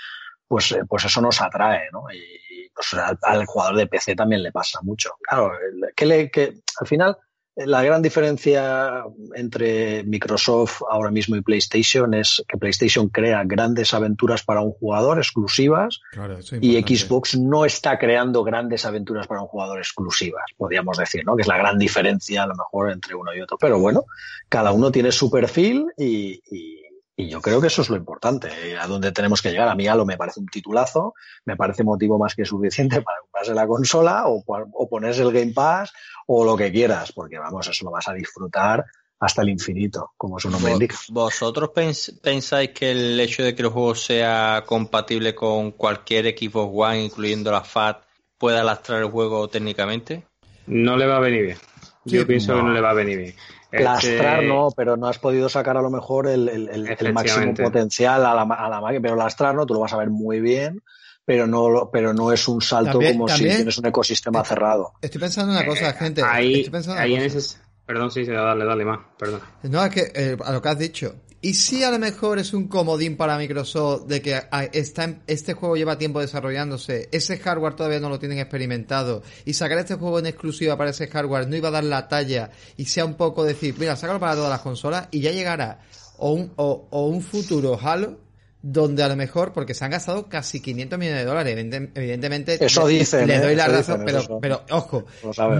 pues, eh, pues eso nos atrae, ¿no? Y pues al, jugador de PC también le pasa mucho. Claro, que le, al final eh, la gran diferencia entre Microsoft ahora mismo y PlayStation es que PlayStation crea grandes aventuras para un jugador exclusivas Claro, y. Xbox no está creando grandes aventuras para un jugador exclusivas, podríamos decir, ¿no? Que es la gran diferencia a lo mejor entre uno y otro. Pero bueno, cada uno tiene su perfil y, y- y yo creo que eso es lo importante, eh, a donde tenemos que llegar. A mí Halo me parece un titulazo, me parece motivo más que suficiente para comprarse la consola o, o ponerse el Game Pass o lo que quieras, porque vamos, eso lo vas a disfrutar hasta el infinito, como su nombre indica. ¿Vosotros pens- pensáis que el hecho de que el juego sea compatible con cualquier Xbox One, incluyendo la FAT, pueda lastrar el juego técnicamente? No le va a venir bien. Yo Sí, pienso que no. le va a venir bien. Este, Lastrar no, pero no has podido sacar a lo mejor el, el- el- el máximo potencial a la, ma- a la máquina, pero lastrar no, tú lo vas a ver muy bien, pero no, lo- pero no es un salto También- como también- si tienes un ecosistema cerrado. Estoy pensando en una cosa, gente. Eh, Ahí, Estoy pensando en ahí en ese... Perdón, sí, sí, dale, dale más, perdón. No, es que eh, a lo que has dicho. ¿Y si a lo mejor es un comodín para Microsoft de que ah, está en- este juego lleva tiempo desarrollándose, ese hardware todavía no lo tienen experimentado y sacar este juego en exclusiva para ese hardware no iba a dar la talla y sea un poco decir, mira, sácalo para todas las consolas y ya llegará o un, o, o un futuro Halo donde a lo mejor, porque se han gastado casi 500 millones de dólares, evidente- evidentemente Eso dicen, le ¿eh? doy la Eso razón, dicen, pero, pero ojo,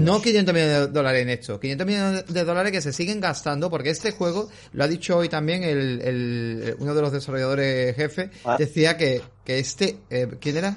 no 500 millones de dólares en esto, 500 millones de dólares que se siguen gastando porque este juego, lo ha dicho hoy también el, el- uno de los desarrolladores jefe, Ah. decía que, que este, eh, ¿quién era?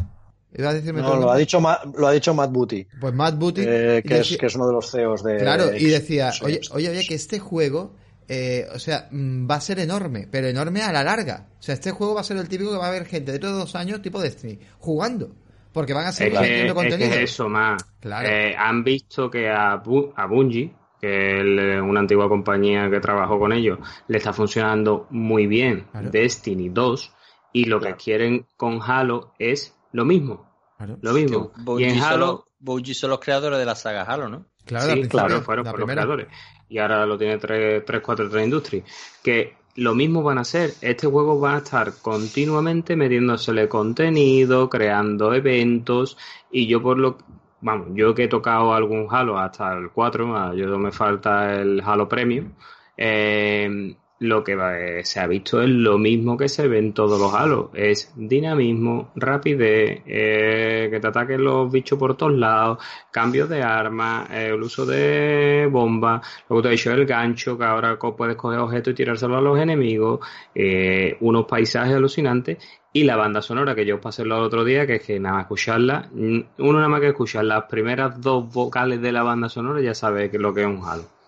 A decirme No, lo ha dicho, lo ha dicho Matt Booty, Pues Matt Booty. eh, que, es, que es uno de los CEOs de. Claro, y decía, oye, oye, oye, que este juego, eh, o sea, mm, va a ser enorme, pero enorme a la larga. O sea, este juego va a ser el típico que va a haber gente dentro de dos años, tipo Destiny, jugando. Porque van a seguir es que contenido. es eso más. Claro. Eh, han visto que a, Bu- a Bungie, que es una antigua compañía que trabajó con ellos, le está funcionando muy bien Claro. Destiny 2 y lo Claro. que quieren con Halo es lo mismo. Claro, Lo mismo. Que Y Bungie, en son Halo, los- Bungie son los creadores de la saga Halo, ¿no? claro, sí, claro, fueron, la los creadores. Y ahora lo tiene 3, 4, 3 Industries. Que lo mismo van a hacer. Este juego va a estar continuamente metiéndosele contenido, creando eventos. Y yo por lo vamos, yo que he tocado algún Halo hasta el 4, a yo me falta el Halo Premium. eh, lo que eh, se ha visto es lo mismo que se ve en todos los Halo. Es dinamismo, rapidez, eh, que te ataquen los bichos por todos lados, cambios de armas, eh, el uso de bombas, lo que te he dicho, el gancho, que ahora puedes coger objetos y tirárselo a los enemigos, eh, unos paisajes alucinantes y la banda sonora que yo pasé el otro día, que es que nada más escucharla, mm, uno nada más que escuchar las primeras dos vocales de la banda sonora ya sabe lo que es un Halo.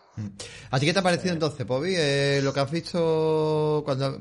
¿A ti qué te ha parecido entonces, Bobby? Eh, lo que has visto cuando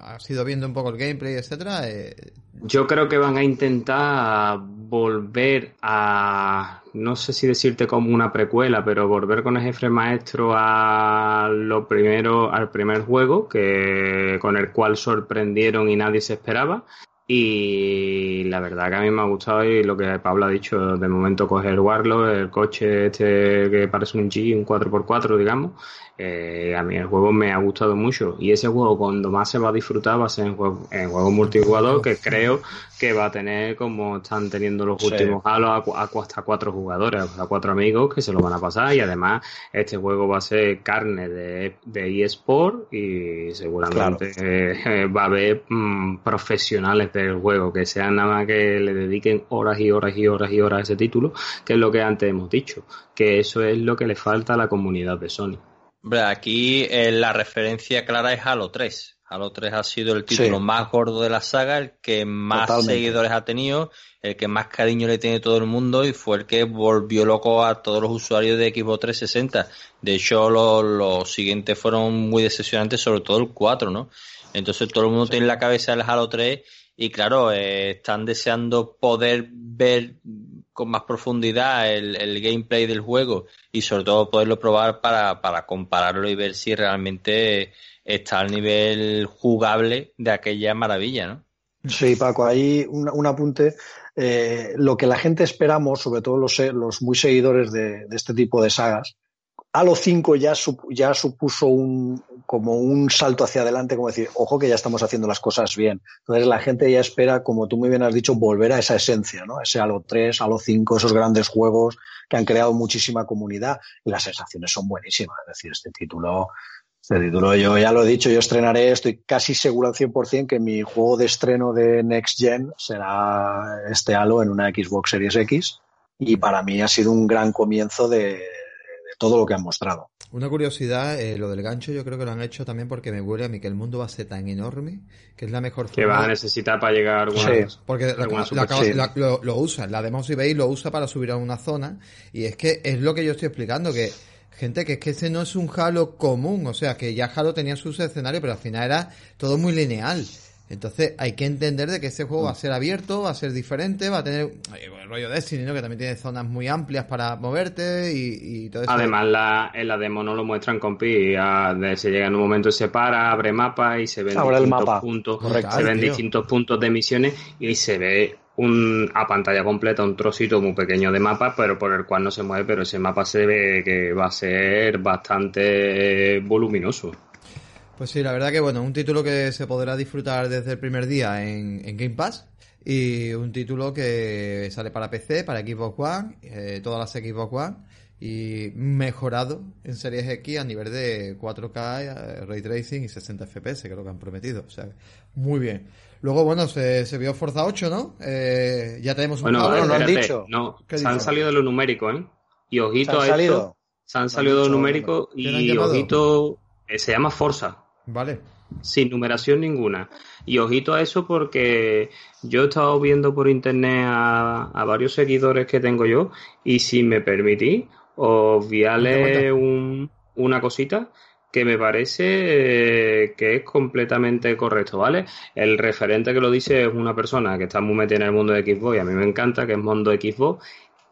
has ido viendo un poco el gameplay, etcétera. eh, Yo creo que van a intentar volver a, no sé si decirte como una precuela, pero volver con el jefe maestro a lo primero, al primer juego, que con el cual sorprendieron y nadie se esperaba. Y la verdad que a mí me ha gustado y lo que Pablo ha dicho, de momento coger Warlock, el coche este que parece un G, un 4x4, digamos, eh, a mí el juego me ha gustado mucho. Y ese juego cuando más se va a disfrutar va a ser en juego, en juego multijugador que creo que va a tener como están teniendo los Sí. últimos Halo a, cu- a cu- hasta cuatro jugadores, hasta cuatro amigos que se lo van a pasar. Y además este juego va a ser carne de, de eSport y seguramente eh, va a haber mm, profesionales del juego que sean nada más que le dediquen horas y horas y horas y horas a ese título, que es lo que antes hemos dicho, que eso es lo que le falta a la comunidad de Sony. Hombre, aquí eh, la referencia clara es Halo 3. Halo 3 ha sido el título Sí. más gordo de la saga, el que más Totalmente. seguidores ha tenido, el que más cariño le tiene todo el mundo y fue el que volvió loco a todos los usuarios de Xbox 360. De hecho, lo- los siguientes fueron muy decepcionantes, sobre todo el 4, ¿no? Entonces todo el mundo tiene en la cabeza el Halo 3 y claro, eh, están deseando poder ver con más profundidad el, el gameplay del juego y sobre todo poderlo probar para, para compararlo y ver si realmente está al nivel jugable de aquella maravilla, ¿no? Sí, Paco, ahí un, un apunte. Eh, lo que la gente esperamos, sobre todo los, los muy seguidores de, de este tipo de sagas, Halo 5 ya, sup- ya supuso un, como un salto hacia adelante, como decir, ojo que ya estamos haciendo las cosas bien. Entonces la gente ya espera, como tú muy bien has dicho, volver a esa esencia, ¿no? Ese Halo 3, Halo 5, esos grandes juegos que han creado muchísima comunidad y las sensaciones son buenísimas. Es decir, este título, este título, yo ya lo he dicho, yo estrenaré, estoy casi seguro al 100% que mi juego de estreno de Next Gen será este Halo en una Xbox Series X y para mí ha sido un gran comienzo de, de todo lo que han mostrado. Una curiosidad, eh, lo del gancho yo creo que lo han hecho también porque me huele a mí que el mundo va a ser tan enorme que es la mejor Que forma. va a necesitar para llegar a alguna Sí. cosa. Porque lo, Alguna lo acaba- sí. la- lo- lo usa, la de Mouse y Bay lo usa para subir a una zona y es que es lo que yo estoy explicando, que gente que es que ese no es un Halo común, o sea que ya Halo tenía sus escenarios pero al final era todo muy lineal. Entonces hay que entender de que este juego va a ser abierto, va a ser diferente, va a tener eh, el rollo Destiny, ¿no? que también tiene zonas muy amplias para moverte y, y todo eso. Además, la, en la demo no lo muestran compi. a- de- se llega en un momento, se para, abre mapa y se ven el distintos mapa. puntos. Correcto. Se ven Tío. distintos puntos de misiones y se ve un, a pantalla completa un trocito muy pequeño de mapa, pero por el cual no se mueve. Pero ese mapa se ve que va a ser bastante voluminoso. Pues sí, la verdad que bueno, un título que se podrá disfrutar desde el primer día en, en Game Pass y un título que sale para PC, para Xbox One, eh, todas las Xbox One y mejorado en Series X a nivel de 4K, eh, Ray Tracing y 60 FPS, que es lo que han prometido. O sea, muy bien. Luego, bueno, se, se vio Forza 8, ¿no? Eh, ya tenemos un Bueno, Halo, no lo han espérate, dicho. no, ¿Qué se han salido de los numéricos, ¿eh? Y ojito ¿Se han a esto. salido? Se han salido de los dicho- numéricos ¿Qué le han y ojito. eh, se llama Forza. Vale. sin numeración ninguna. Y ojito a eso porque yo he estado viendo por internet a, a varios seguidores que tengo yo y si me permitís, os voy a leer un- una cosita que me parece eh, que es completamente correcto, ¿vale? El referente que lo dice es una persona que está muy metida en el mundo de Xbox y a mí me encanta, que es mundo de Xbox.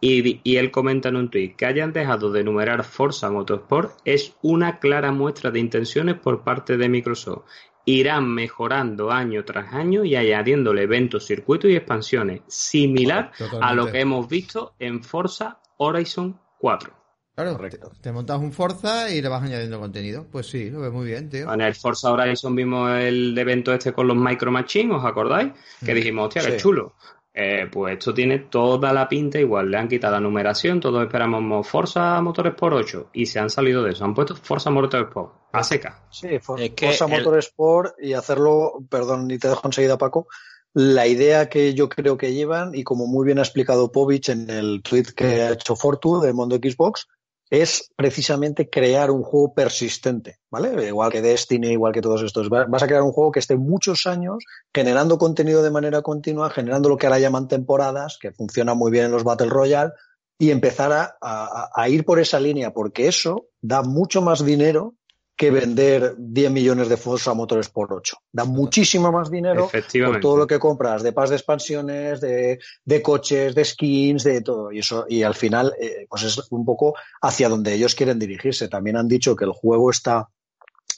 Y, y él comenta en un tuit que hayan dejado de numerar Forza Motorsport es una clara muestra de intenciones por parte de Microsoft. Irán mejorando año tras año y añadiéndole eventos, circuitos y expansiones, similar Totalmente. a lo que hemos visto en Forza Horizon 4. Claro, te, Correcto. te montas un Forza y le vas añadiendo contenido. Pues sí, lo ves muy bien, tío. En el Forza Horizon vimos el evento este con los Micro Machines, ¿os acordáis? Que dijimos, hostia, qué Sí. chulo. Eh, pues esto tiene toda la pinta igual, le han quitado la numeración, todos esperamos Forza Motorsport 8 y se han salido de eso, han puesto Forza Motorsport a seca. Sí, For- Es que Forza el- Motorsport y hacerlo, perdón, y te dejo enseguida, Paco, la idea que yo creo que llevan, y como muy bien ha explicado Povich en el tweet que ha hecho Fortu del mundo Xbox, es precisamente crear un juego persistente, ¿vale? Igual que Destiny, igual que todos estos. Va- Vas a crear un juego que esté muchos años generando contenido de manera continua, generando lo que ahora llaman temporadas, que funciona muy bien en los Battle Royale, y empezar a, a- a ir por esa línea, porque eso da mucho más dinero que vender 10 millones de Forza Motorsport 8. Da muchísimo más dinero por todo lo que compras de pas de expansiones, de, de coches, de skins, de todo. Y eso, y al final, eh, pues es un poco hacia donde ellos quieren dirigirse. También han dicho que el juego está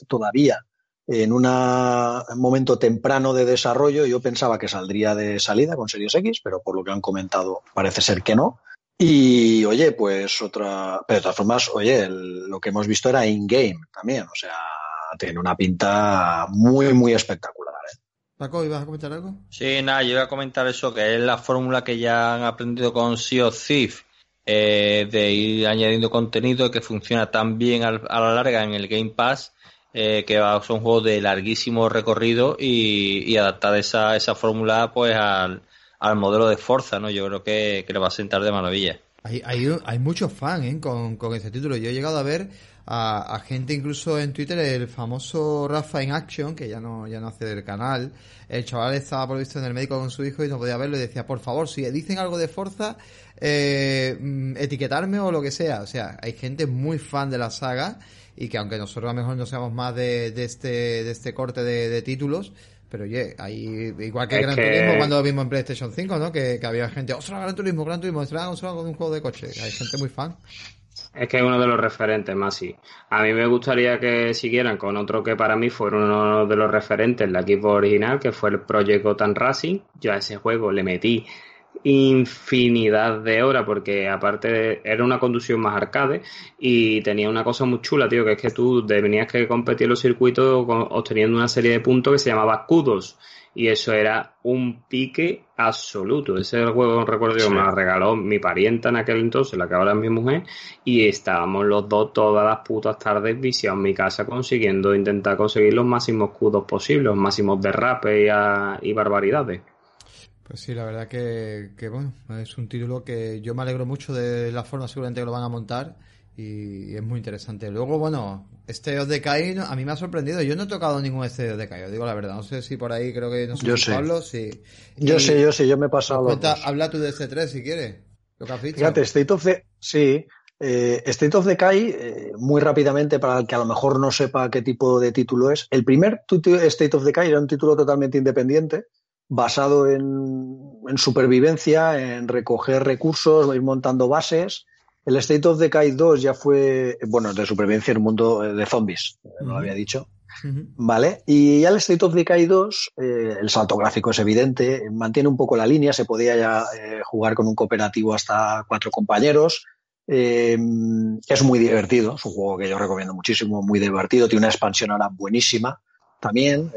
todavía en una- un momento temprano de desarrollo. Yo pensaba que saldría de salida con Series X, pero por lo que han comentado parece ser que no. Y oye, pues otra, pero de todas formas, oye, el- lo que hemos visto era in-game también, o sea, tiene una pinta muy, muy espectacular. ¿eh? Paco, ¿ibas a comentar algo? Sí, nada, yo iba a comentar eso, que es la fórmula que ya han aprendido con Sea of Thief, eh, de ir añadiendo contenido que funciona tan bien al- a la larga en el Game Pass, eh, que va- son juegos de larguísimo recorrido y, y adaptar esa, esa fórmula pues al, al modelo de Forza, ¿no? Yo creo que, que le va a sentar de maravilla. Hay, hay, hay muchos fans ¿eh? con, con este título. Yo he llegado a ver a, gente incluso en Twitter, el famoso Rafa in Action, que ya no, ya no hace del canal. El chaval estaba por visto en el médico con su hijo y no podía verlo y decía, por favor, si dicen algo de Forza, eh, mm, etiquetarme o lo que sea. O sea, hay gente muy fan de la saga y que aunque nosotros a lo mejor no seamos más de, de este, de este corte de títulos, pero oye, hay, igual que Es Gran que- Turismo cuando lo vimos en PlayStation 5, ¿no? Que, que había gente, ostras, Gran Turismo, Gran Turismo, un solo un juego de coche. Hay gente muy fan. Es que es uno de los referentes más, sí. A mí me gustaría que siguieran con otro que para mí fue uno de los referentes, la equipo original, que fue el Project Gotham Racing. Yo a ese juego le metí infinidad de horas porque aparte de- era una conducción más arcade y tenía una cosa muy chula, tío, que es que tú tenías que competir los circuitos con- obteniendo una serie de puntos que se llamaba escudos y eso era un pique absoluto. Ese es el juego, recuerdo yo, me lo regaló mi parienta en aquel entonces, la que ahora es mi mujer, y estábamos los dos todas las putas tardes viciados en mi casa consiguiendo intentar conseguir los máximos escudos posibles, los máximos derrapes y, a- y barbaridades. Pues sí, la verdad que, que, bueno, es un título que yo me alegro mucho de la forma seguramente que lo van a montar y es muy interesante. Luego, bueno, este of Decay a mí me ha sorprendido. Yo no he tocado ningún este of Decay, os digo la verdad. No sé si por ahí creo que no sé Yo si sí. Pablo, sí. Yo sé, yo sé, yo me he pasado Cuenta, habla tú de este 3 si quieres. Lo que has visto. Fíjate, State of the... Sí, eh, State of Decay, eh, muy rápidamente, para el que a lo mejor no sepa qué tipo de título es. El primer State of Decay era un título totalmente independiente, basado en, en supervivencia, en recoger recursos, ir montando bases. El State of Decay 2 ya fue, bueno, de supervivencia en un mundo eh, de zombies, eh, no lo había dicho. Vale, y ya el State of Decay 2, eh, el salto gráfico es evidente, mantiene un poco la línea, se podía ya eh, jugar con un cooperativo hasta cuatro compañeros. eh, es muy divertido, es un juego que yo recomiendo muchísimo, muy divertido, tiene una expansión ahora buenísima también.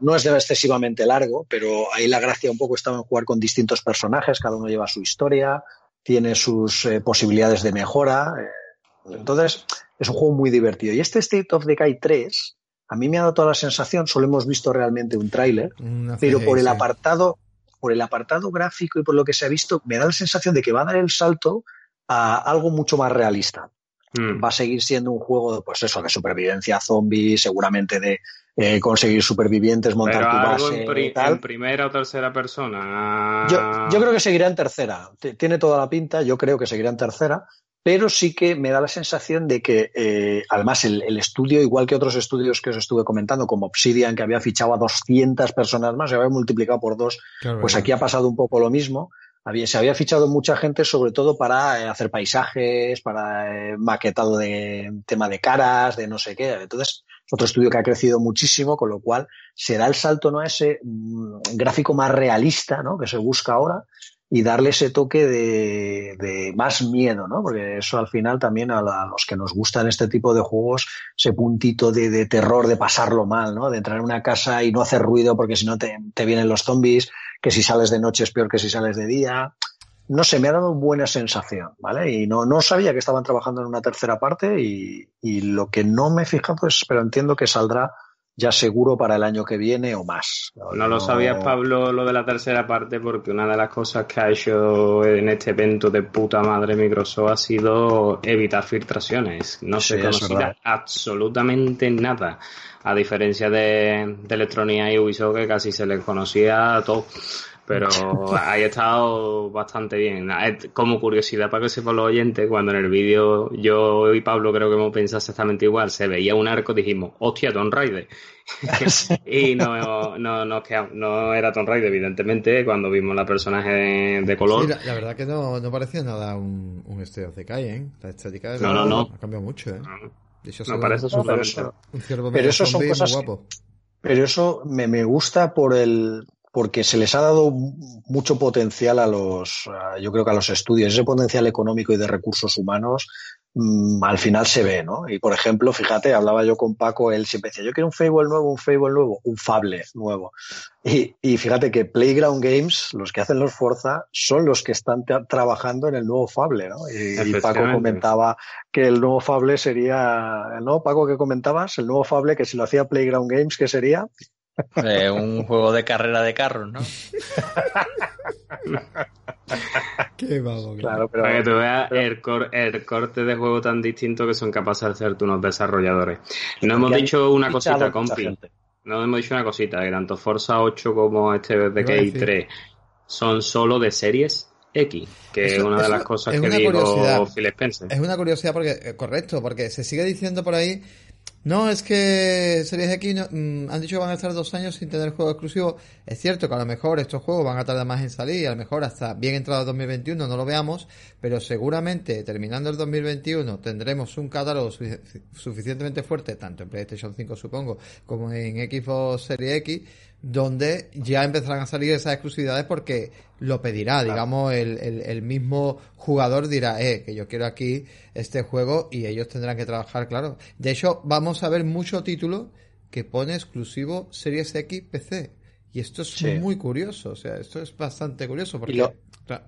No es excesivamente largo, pero ahí la gracia un poco estaba en jugar con distintos personajes, cada uno lleva su historia, tiene sus eh, posibilidades de mejora. eh, entonces, es un juego muy divertido. Y este State of Decay 3, a mí me ha dado toda la sensación, solo hemos visto realmente un tráiler, pero por el sí. apartado, por el apartado gráfico y por lo que se ha visto, me da la sensación de que va a dar el salto a algo mucho más realista. Mm. va a seguir siendo un juego, pues eso, de supervivencia zombie, seguramente de eh, conseguir supervivientes, montar Pero tu algo base en, pri- y tal. en primera o tercera persona. Yo, yo creo que seguirá en tercera. T- Tiene toda la pinta, yo creo que seguirá en tercera, pero sí que me da la sensación de que, eh, además, el, el estudio, igual que otros estudios que os estuve comentando, como Obsidian, que había fichado a 200 personas más, se había multiplicado por dos, Claro, pues verdad. aquí ha pasado un poco lo mismo. Había, se había fichado mucha gente, sobre todo para eh, hacer paisajes, para eh, maquetado de tema de caras, de no sé qué. Entonces, es otro estudio que ha crecido muchísimo, con lo cual se da el salto ¿no? a ese mm, gráfico más realista ¿no? que se busca ahora y darle ese toque de, de más miedo, ¿no? Porque eso al final también a, los que nos gustan este tipo de juegos, ese puntito de, de terror, de pasarlo mal, ¿no? De entrar en una casa y no hacer ruido porque si no te, te vienen los zombies, que si sales de noche es peor que si sales de día. No sé, me ha dado buena sensación, ¿vale? Y no, no sabía que estaban trabajando en una tercera parte y, y lo que no me he fijado es, pero entiendo que saldrá ya seguro para el año que viene o más. No lo sabías, Pablo, lo de la tercera parte, porque una de las cosas que ha hecho en este evento de puta madre Microsoft ha sido evitar filtraciones. No Sí, se conocía absolutamente nada. A diferencia de, de Electronic y Ubisoft, que casi se les conocía todo. Pero ahí ha estado bastante bien. Eh, Como curiosidad para que sepan los oyentes, cuando en el vídeo yo y Pablo creo que hemos pensado exactamente igual, se veía un arco, dijimos, hostia, Tomb Raider. y no, no, no, no era Tomb Raider, evidentemente, cuando vimos la personaje de, de color. Sí, la, la verdad que no, no parecía nada un, un State of Decay, ¿eh? La estética de No, no, no. ha cambiado mucho, ¿eh? De hecho, sale parece un- pero eso- un ciervo pero eso son cosas que- guapo. Pero eso me, me gusta por el porque se les ha dado mucho potencial a los, a- yo creo que a los estudios, ese potencial económico y de recursos humanos mm, al final se ve, ¿no? Y por ejemplo, fíjate, hablaba yo con Paco, él siempre decía, yo quiero un Fable nuevo, un Fable nuevo, un Fable nuevo. Y, y fíjate que Playground Games, los que hacen los Forza, son los que están tra- trabajando en el nuevo Fable, ¿no? Y, y Paco comentaba que el nuevo Fable sería, ¿no? Paco, ¿qué comentabas? El nuevo Fable, que si lo hacía Playground Games, ¿qué sería? Eh, un juego de carrera de carros, ¿no? Qué vago. Claro, pero Para que tú veas el, cor- el corte de juego tan distinto que son capaces de hacer unos desarrolladores. No hemos dicho una cosita, compi. No hemos dicho una cosita, que tanto Forza 8 como este de Iba a decir. 3 son solo de series X, que es una de las cosas es que una dijo curiosidad. Phil Spencer. Es una curiosidad porque, eh, correcto, porque se sigue diciendo por ahí, no, es que Series X no- mm, han dicho que van a estar dos años sin tener juego exclusivo. Es cierto que a lo mejor estos juegos van a tardar más en salir, a lo mejor hasta bien entrado el 2021 no lo veamos, pero seguramente terminando el 2021 tendremos un catálogo sufic- suficientemente fuerte, tanto en PlayStation 5 supongo, como en Xbox Series X, donde ya empezarán a salir esas exclusividades porque lo pedirá, digamos, el, el, el mismo jugador dirá, eh, que yo quiero aquí este juego y ellos tendrán que trabajar, claro. De hecho, vamos a ver mucho título que pone exclusivo Series X PC. Y esto es Sí. muy curioso, o sea, esto es bastante curioso porque... Lo- claro,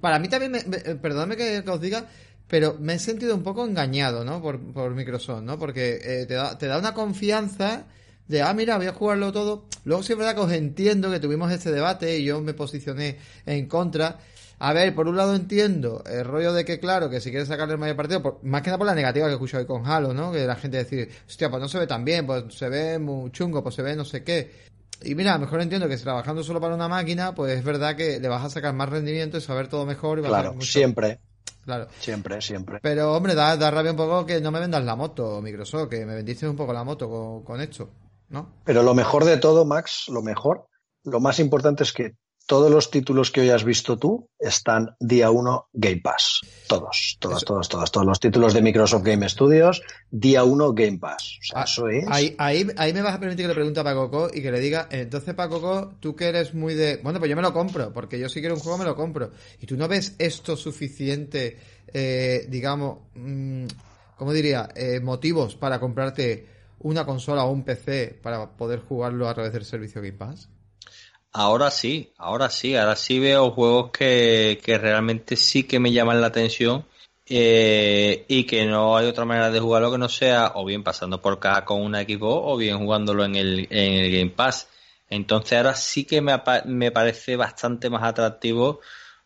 para mí también, me, me- perdóname que, que os diga, pero me he sentido un poco engañado, ¿no? Por, por Microsoft, ¿no? Porque eh, te, da, te da una confianza de, ah, mira, voy a jugarlo todo. Luego sí es verdad que os entiendo que tuvimos este debate y yo me posicioné en contra. A ver, por un lado entiendo el rollo de que, claro, que si quieres sacarle el mayor partido, por- más que nada por la negativa que escucho hoy con Halo, ¿no? Que la gente decir, hostia, pues no se ve tan bien, pues se ve muy chungo, pues se ve no sé qué. Y mira, a lo mejor entiendo que si trabajando solo para una máquina, pues es verdad que le vas a sacar más rendimiento y saber todo mejor y Claro, mucho- siempre, Claro. siempre, siempre. Pero, hombre, da, da rabia un poco que no me vendas la moto, Microsoft, que me vendiste un poco la moto con, con esto, ¿no? Pero lo mejor de todo, Max, lo mejor, lo más importante es que todos los títulos que hoy has visto tú están día uno Game Pass. Todos, todos, todos, todos. Todos los títulos de Microsoft Game Studios, día uno Game Pass. O sea, Ah, eso es. Ahí, ahí, ahí me vas a permitir que le pregunte a Paco Co y que le diga, entonces Paco Co, tú que eres muy de, bueno, pues yo me lo compro, porque yo si quiero un juego me lo compro. Y tú no ves esto suficiente, eh, digamos, mm, ¿cómo diría? Eh, motivos para comprarte una consola o un PC para poder jugarlo a través del servicio Game Pass. Ahora sí, ahora sí, ahora sí veo juegos que, que realmente sí que me llaman la atención eh, y que no hay otra manera de jugarlo que no sea o bien pasando por caja con una Xbox o bien jugándolo en el, en el Game Pass. Entonces ahora sí que me, me parece bastante más atractivo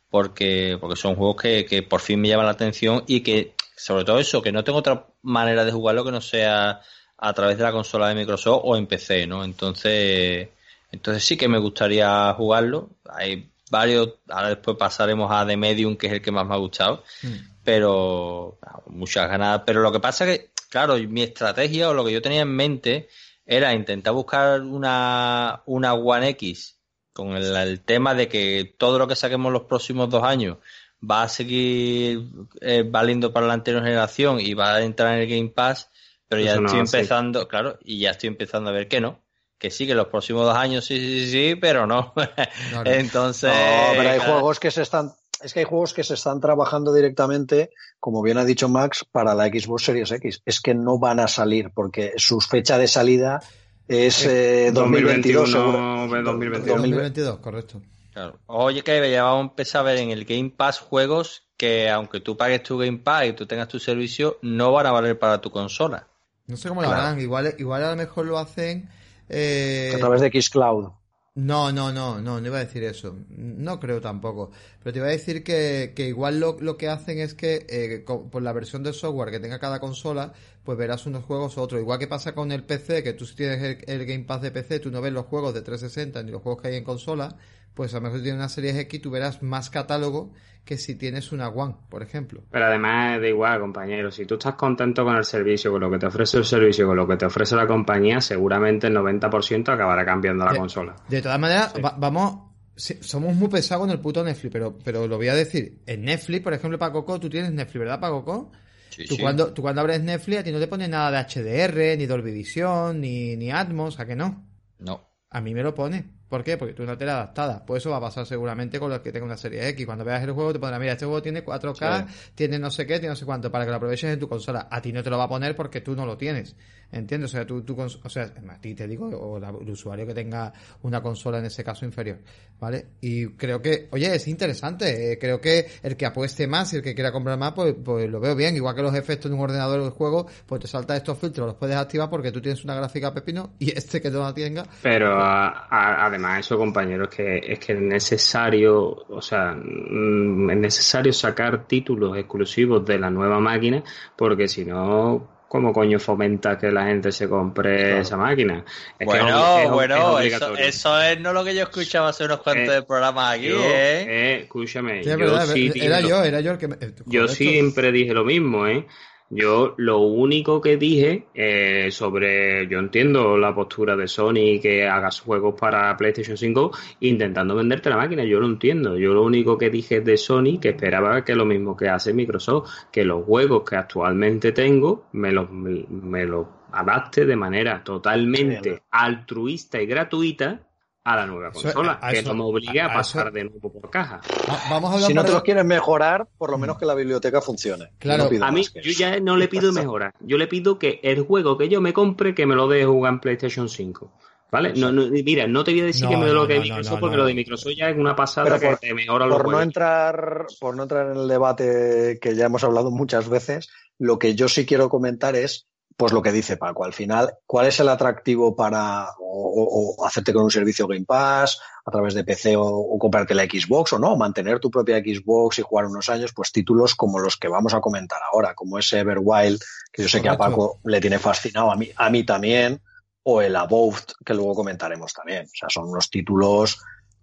porque, porque son juegos que, que por fin me llaman la atención y que sobre todo eso, que no tengo otra manera de jugarlo que no sea a través de la consola de Microsoft o en PC, ¿no? Entonces, entonces sí que me gustaría jugarlo. Hay varios, ahora después pasaremos a The Medium, que es el que más me ha gustado, Mm. pero muchas ganas. Pero lo que pasa que, claro, mi estrategia o lo que yo tenía en mente era intentar buscar una, una One X con el, el tema de que todo lo que saquemos los próximos dos años va a seguir eh, valiendo para la anterior generación y va a entrar en el Game Pass, pero ya estoy empezando, claro, y ya estoy empezando a ver que no. Que sí, que los próximos dos años sí, sí, sí, pero no. Claro. Entonces. No, pero hay juegos que se están. Es que hay juegos que se están trabajando directamente, como bien ha dicho Max, para la Xbox Series X. Es que no van a salir porque su fecha de salida es eh, 2022. 2021, seguro. 2022. 2022, correcto. Claro. Oye, que ya vamos a empezar a ver en el Game Pass juegos que, aunque tú pagues tu Game Pass y tú tengas tu servicio, no van a valer para tu consola. No sé cómo lo harán. Igual, igual a lo mejor lo hacen. eh, A través de Xcloud. No, no, no, no, no iba a decir eso. No creo tampoco. Pero te iba a decir que, que igual lo, lo que hacen es que eh, co- por la versión de software que tenga cada consola, pues verás unos juegos u otros. Igual que pasa con el PC, que tú si tienes el, el Game Pass de PC, tú no ves los juegos de 360 ni los juegos que hay en consola, pues a lo mejor si tienes una serie X, tú verás más catálogo que si tienes una One, por ejemplo. Pero además da igual, compañero. Si tú estás contento con el servicio, con lo que te ofrece el servicio, con lo que te ofrece la compañía, seguramente el 90% acabará cambiando la De- consola. De todas maneras, va- vamos, sí, somos muy pesados con el puto Netflix, pero, pero lo voy a decir. En Netflix, por ejemplo, para Coco, tú tienes Netflix, ¿verdad, para Coco? Sí, Tú, sí. cuando, tú cuando abres Netflix a ti no te pone nada de HDR, ni Dolby Vision, ni, ni Atmos, ¿a que no? No. A mí me lo pone. ¿Por qué? Porque tú no tele adaptada. Pues eso va a pasar seguramente con los que tengan una serie X. Cuando veas el juego te pondrá, mira, este juego tiene 4K, tiene no sé qué, tiene no sé cuánto, para que lo aproveches en tu consola. A ti no te lo va a poner porque tú no lo tienes. ¿Entiendes? O sea, tú, tú o sea, a ti te digo, o la- el usuario que tenga una consola en ese caso inferior. ¿Vale? Y creo que, oye, es interesante. eh, creo que el que apueste más y el que quiera comprar más, pues, pues lo veo bien. Igual que los efectos de un ordenador del juego, pues te salta estos filtros, los puedes activar porque tú tienes una gráfica pepino y este que no la tenga, Pero a- a- además eso, compañeros, que es que es necesario, o sea, mm, es necesario sacar títulos exclusivos de la nueva máquina, porque si no, ¿cómo coño fomenta que la gente se compre esa máquina? Es que es bueno, es- bueno, eso, eso es no lo que yo escuchaba hace unos cuantos Eh, de programas aquí, Yo, ¿eh? eh, escúchame, Sí, yo verdad, sí era yo, era yo el que me... eh, Yo siempre dije lo mismo, ¿eh? Yo lo único que dije eh, sobre, yo entiendo la postura de Sony que hagas juegos para PlayStation 5 intentando venderte la máquina, yo lo entiendo. Yo lo único que dije de Sony que esperaba que lo mismo que hace Microsoft, que los juegos que actualmente tengo me los, me, me los adapte de manera totalmente altruista y gratuita a la nueva consola, que eso- no me obligue a, a eso- pasar de nuevo por caja. Va- Vamos a hablar Si no por te los quieres mejorar, por lo menos que la biblioteca funcione. Claro. No A mí, yo ya no le pido mejoras. Yo le pido que el juego que yo me compre, que me lo deje jugar en PlayStation 5. ¿Vale? No, no, mira, no te voy a decir No, que me no, lo que no, es no, Microsoft, no, porque no. lo de Microsoft ya es una pasada Pero que por- te mejora los por no entrar por no entrar en el debate que ya hemos hablado muchas veces lo que yo sí quiero comentar es pues lo que dice Paco al final cuál es el atractivo para o, o- hacerte con un servicio Game Pass a través de PC o, o comprarte la Xbox o no mantener tu propia Xbox y jugar unos años pues títulos como los que vamos a comentar ahora como ese Everwild que yo sé que a. Paco le tiene fascinado a mí a mí también o el Above que luego comentaremos también o sea son unos títulos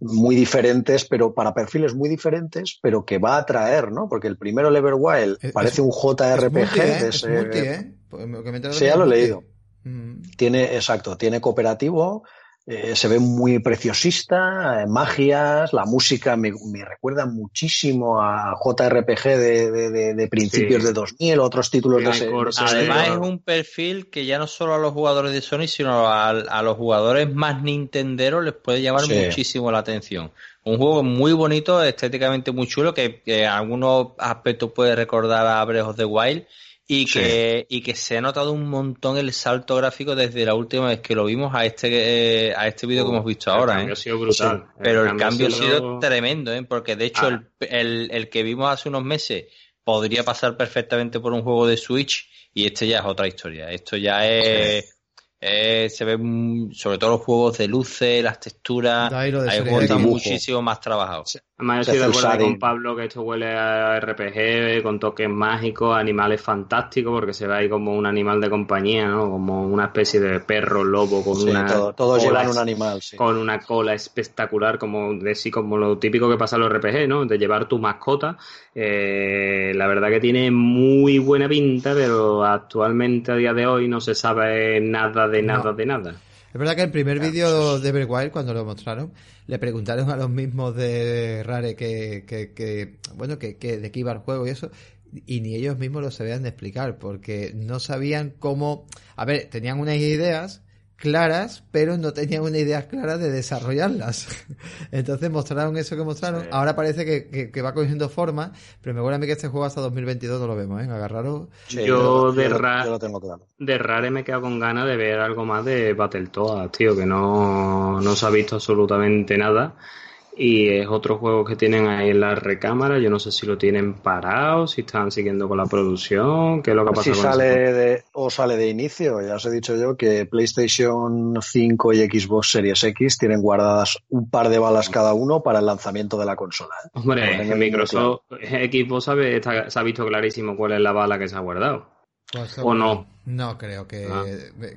muy diferentes, pero para perfiles muy diferentes, pero que va a atraer, ¿no? Porque el primero, el Everwild, parece es- un Es JRPG. multi, ¿eh? de Es ese- multi, ¿eh? Pues que Sí, ya lo he leído. Mm. Tiene, exacto, tiene cooperativo, eh, se ve muy preciosista, eh, magias, la música me, me recuerda muchísimo a JRPG de, de- de- de principios Sí. de 2000, otros títulos de ese, de cortes, ese Además es un perfil que ya no solo a los jugadores de Sony, sino a, a los jugadores más nintenderos les puede llamar Sí. muchísimo la atención. Un juego muy bonito, estéticamente muy chulo, que, que en algunos aspectos puede recordar a Breath of the Wild y Sí. que, y que se ha notado un montón el salto gráfico desde la última vez que lo vimos a este, eh, a este vídeo que hemos visto El ahora. cambio ¿eh? ha sido brutal. Pero el cambio ha sido- sido tremendo, ¿eh? porque de hecho Ah. el, el, el que vimos hace unos meses podría pasar perfectamente por un juego de Switch y este ya es otra historia. Esto ya es... eh, se ve mm, sobre todo los juegos de luces, las texturas, De ahí lo de hay juegos muchísimo más trabajados. Además, yo estoy de acuerdo con. Pablo que esto huele a RPG, con toques mágicos, animales fantásticos, porque se ve ahí como un animal de compañía, ¿no? Como una especie de perro, lobo, con Sí, una todo- todos cola llevan un animal, sí. con una cola espectacular, como de sí, como lo típico que pasa en los RPG, ¿no? De llevar tu mascota. Eh, la verdad que tiene muy buena pinta, pero actualmente a día de hoy no se sabe nada de nada No. de nada. Es verdad que el primer vídeo de Everwild, cuando lo mostraron, le preguntaron a los mismos de Rare que, que, que, bueno, que, que de qué iba el juego y eso, y ni ellos mismos lo sabían de explicar, porque no sabían cómo, a ver, tenían unas ideas claras, pero no tenían una idea clara de desarrollarlas. Entonces mostraron eso que mostraron, Sí. ahora parece que, que, que va cogiendo forma, pero me acuerdo a mí que este juego hasta 2022 no lo vemos, ¿eh? Agarraros. Sí, Yo lo- de ra- yo lo tengo claro. De Rare me he quedado con ganas de ver algo más de Battletoads, tío, que no, no se ha visto absolutamente nada. Y es otro juego que tienen ahí en la recámara. Yo no sé si lo tienen parado, si están siguiendo con la producción, qué es lo que ha Si pasado con sale ese de, o sale de inicio, ya os he dicho yo que PlayStation 5 y Xbox Series X tienen guardadas un par de balas cada uno para el lanzamiento de la consola. ¿eh? Hombre, tengo en muy Microsoft, Xbox sabe, está- se ha visto clarísimo cuál es la bala que se ha guardado. Pues, ¿O no? No creo que, Ah.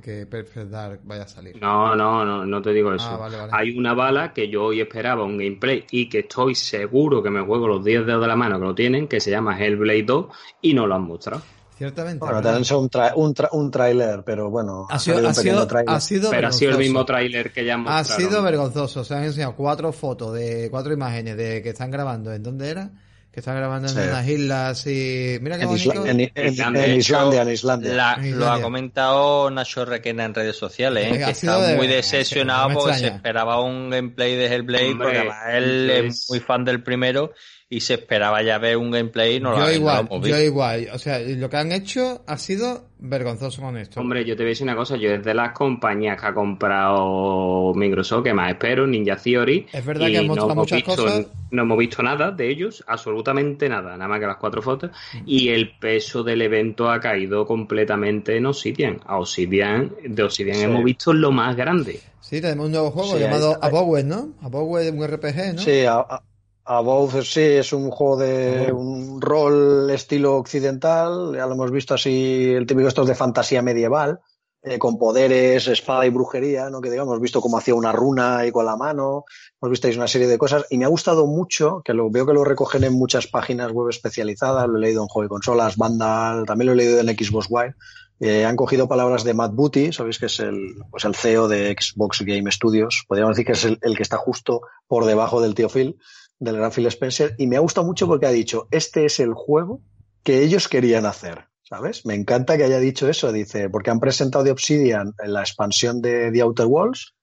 que Perfect Dark vaya a salir. No, no, no, no te digo eso. Ah, vale, vale. Hay una bala que yo hoy esperaba un gameplay y que estoy seguro que me juego los 10 dedos de la mano que lo tienen, que se llama Hellblade 2 y no lo han mostrado. Ciertamente. Bueno, también es un, tra- un, tra- un tráiler, pero bueno, ha sido, ha sido, ha sido Pero ha sido el mismo tráiler que ya Ha mostraron. sido vergonzoso. Se han enseñado cuatro fotos de cuatro imágenes de que están grabando. ¿En dónde era? Que están grabando en Sí. unas islas y. Mira qué En, bonito. Isla- en- en- Islandia. en Islandia, en Islandia. La- En lo ha comentado Nacho Requena en redes sociales, ¿eh? Venga, que está de- muy decepcionado porque se esperaba un gameplay de Hellblade, Hombre, porque además él es muy fan del primero y se esperaba ya ver un gameplay y no lo, yo no lo igual, hemos yo visto. igual. O sea, lo que han hecho ha sido vergonzoso con esto. Hombre, yo te voy a decir una cosa, yo es de las compañías que ha comprado Microsoft que más espero, Ninja Theory. Es verdad y que han mostrado hemos muchas visto, cosas. No hemos visto nada de ellos, absolutamente nada, nada más que las cuatro fotos. Y el peso del evento ha caído completamente en Obsidian. A Obsidian, de Obsidian Sí. hemos visto lo más grande. Sí, tenemos un nuevo juego Sí, llamado. Abowed, ¿no? Abowed, un RPG, ¿no? Sí, a, a- Above sí es un juego de un rol estilo occidental, ya lo hemos visto así, el típico estos de fantasía medieval, eh, con poderes, espada y brujería, ¿no? Que digamos, hemos visto cómo hacía una runa ahí con la mano, hemos visto ahí una serie de cosas, y me ha gustado mucho, que lo veo que lo recogen en muchas páginas web especializadas, lo he leído en Juego de Consolas, Vandal, también lo he leído en Xbox Wire, eh, han cogido palabras de Matt Booty, sabéis que es el, pues el CEO de Xbox Game Studios, podríamos decir que es el, el que está justo por debajo del tío Phil, del gran Phil Spencer, y me ha gustado mucho porque ha dicho, este es el juego que ellos querían hacer, ¿sabes? Me encanta que haya dicho eso, dice, porque han presentado de Obsidian la expansión de The Outer Worlds,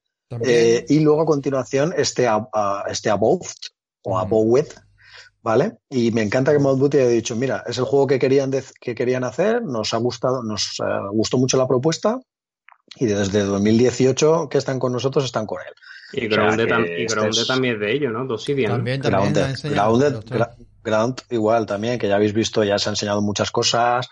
eh, y luego a continuación este, a- a- este Above, o. Abowed, ¿vale? Y me encanta que Matt Booty haya dicho, mira, es el juego que querían, dec- que querían hacer, nos ha gustado, nos eh, gustó mucho la propuesta, y desde 2018 que están con nosotros, están con él. Y O sea, Grounded, que tam- y este es- también es de ellos, ¿no? ¿no? también, también Grounded, Grounded, Ground igual también, que ya habéis visto, ya se ha enseñado muchas cosas.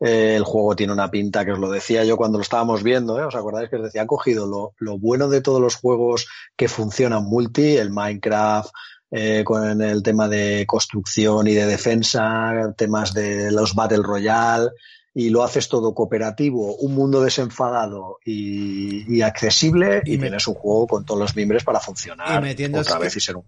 Eh, el juego tiene una pinta que os lo decía yo cuando lo estábamos viendo, ¿eh? ¿os acordáis que os decía? Han cogido lo, lo bueno de todos los juegos que funcionan multi, el Minecraft, eh, con el tema de construcción y de defensa, temas de los Battle Royale, y lo haces todo cooperativo, un mundo desenfadado y, y accesible, Y y, me- tienes un juego con todos los miembros para Y funcionar metiendo otra vez y ser un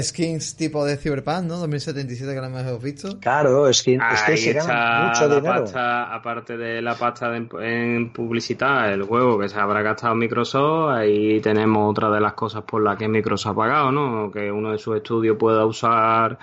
Skins tipo de Cyberpunk, ¿no? 2077 que lo hemos visto. Claro, que, es que Ahí se gana mucho la dinero. pasta, aparte de la pasta de- en publicitar el juego que se habrá gastado Microsoft, ahí tenemos otra de las cosas por las que Microsoft ha pagado, ¿no? Que uno de sus estudios pueda usar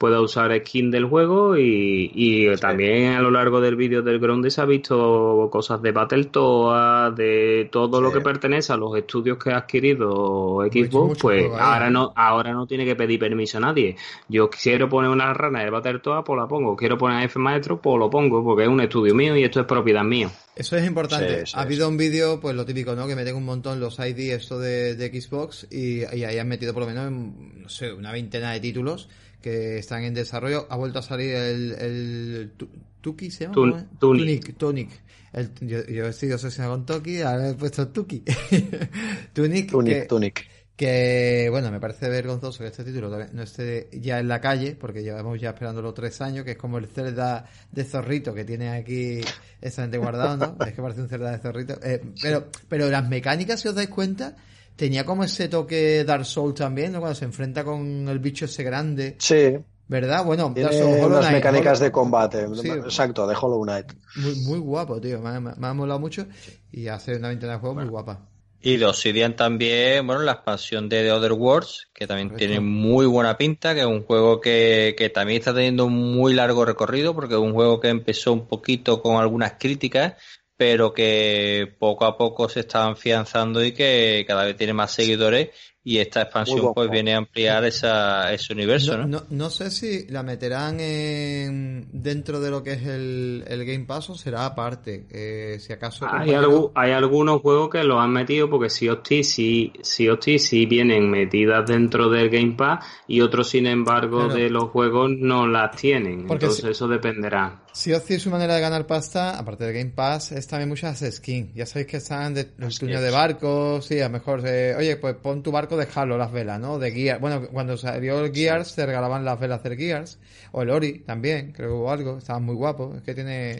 pueda usar skin del juego y, y también a lo largo del vídeo del Grounded se ha visto cosas de Battletoads, de todo lo que pertenece a los estudios que ha adquirido Xbox, mucho pues ahí, ahora ¿eh? no ahora no tiene que pedir permiso a nadie. Yo quiero poner una rana de Battletoads, pues la pongo. Quiero poner a F Maestro, pues lo pongo, porque es un estudio mío y esto es propiedad mía. Eso es importante. Sí, sí, ha habido un vídeo, pues lo típico, ¿no? Que meten un montón los ID esto de, de Xbox y, y ahí han metido por lo menos, no sé, una veintena de títulos que están en desarrollo. Ha vuelto a salir el, el Tu- Tuki, ¿se llama? Tun-. Tunic. Tunic. Tunic. El- yo, yo estoy obsesionado con Toki, ahora he puesto Tuki. Tunic, Tunic, que, Tunic. Que, bueno, me parece vergonzoso que este título todavía no esté ya en la calle, porque llevamos ya esperándolo tres años, que es como el Zelda de zorrito que tiene aquí exactamente guardado, ¿no? es que parece un Zelda de zorrito. Eh, pero, pero las mecánicas, si os dais cuenta, tenía como ese toque Dark Souls también, ¿no? Cuando se enfrenta con el bicho ese grande. Sí, ¿Verdad? Bueno, Dark tiene Souls, Hollow unas mecánicas Hollow- de combate. Sí. Exacto, de Hollow Knight. Muy, muy guapo, tío. Me, ha- me ha molado mucho y hace una ventana de juego muy guapa. Y de Obsidian también, bueno, la expansión de The Other Worlds, que también Correcto. tiene muy buena pinta, que es un juego que, que también está teniendo un muy largo recorrido, porque es un juego que empezó un poquito con algunas críticas, pero que poco a poco se está afianzando y que cada vez tiene más seguidores y esta expansión pues viene a ampliar esa, ese universo, No, ¿no? no, no sé si la meterán en, dentro de lo que es el, el Game Pass o será aparte. Eh, si acaso. Hay, algu- hay algunos juegos que los han metido porque Thieves sí, of Thieves sí vienen metidas dentro del Game Pass y otros, sin embargo, Claro. de los juegos no las tienen. Porque Entonces si- eso dependerá. Si Ozzy su manera de ganar pasta, aparte del Game Pass, es también muchas skins. Ya sabéis que están de, el tuño de barcos, sí, a lo mejor, eh, oye, pues pon tu barco de Halo, las velas, ¿no? De Gears. Bueno, cuando salió el Gears, te regalaban las velas del Gears. O el Ori también, creo que hubo algo, estaban muy guapos. Es que tiene.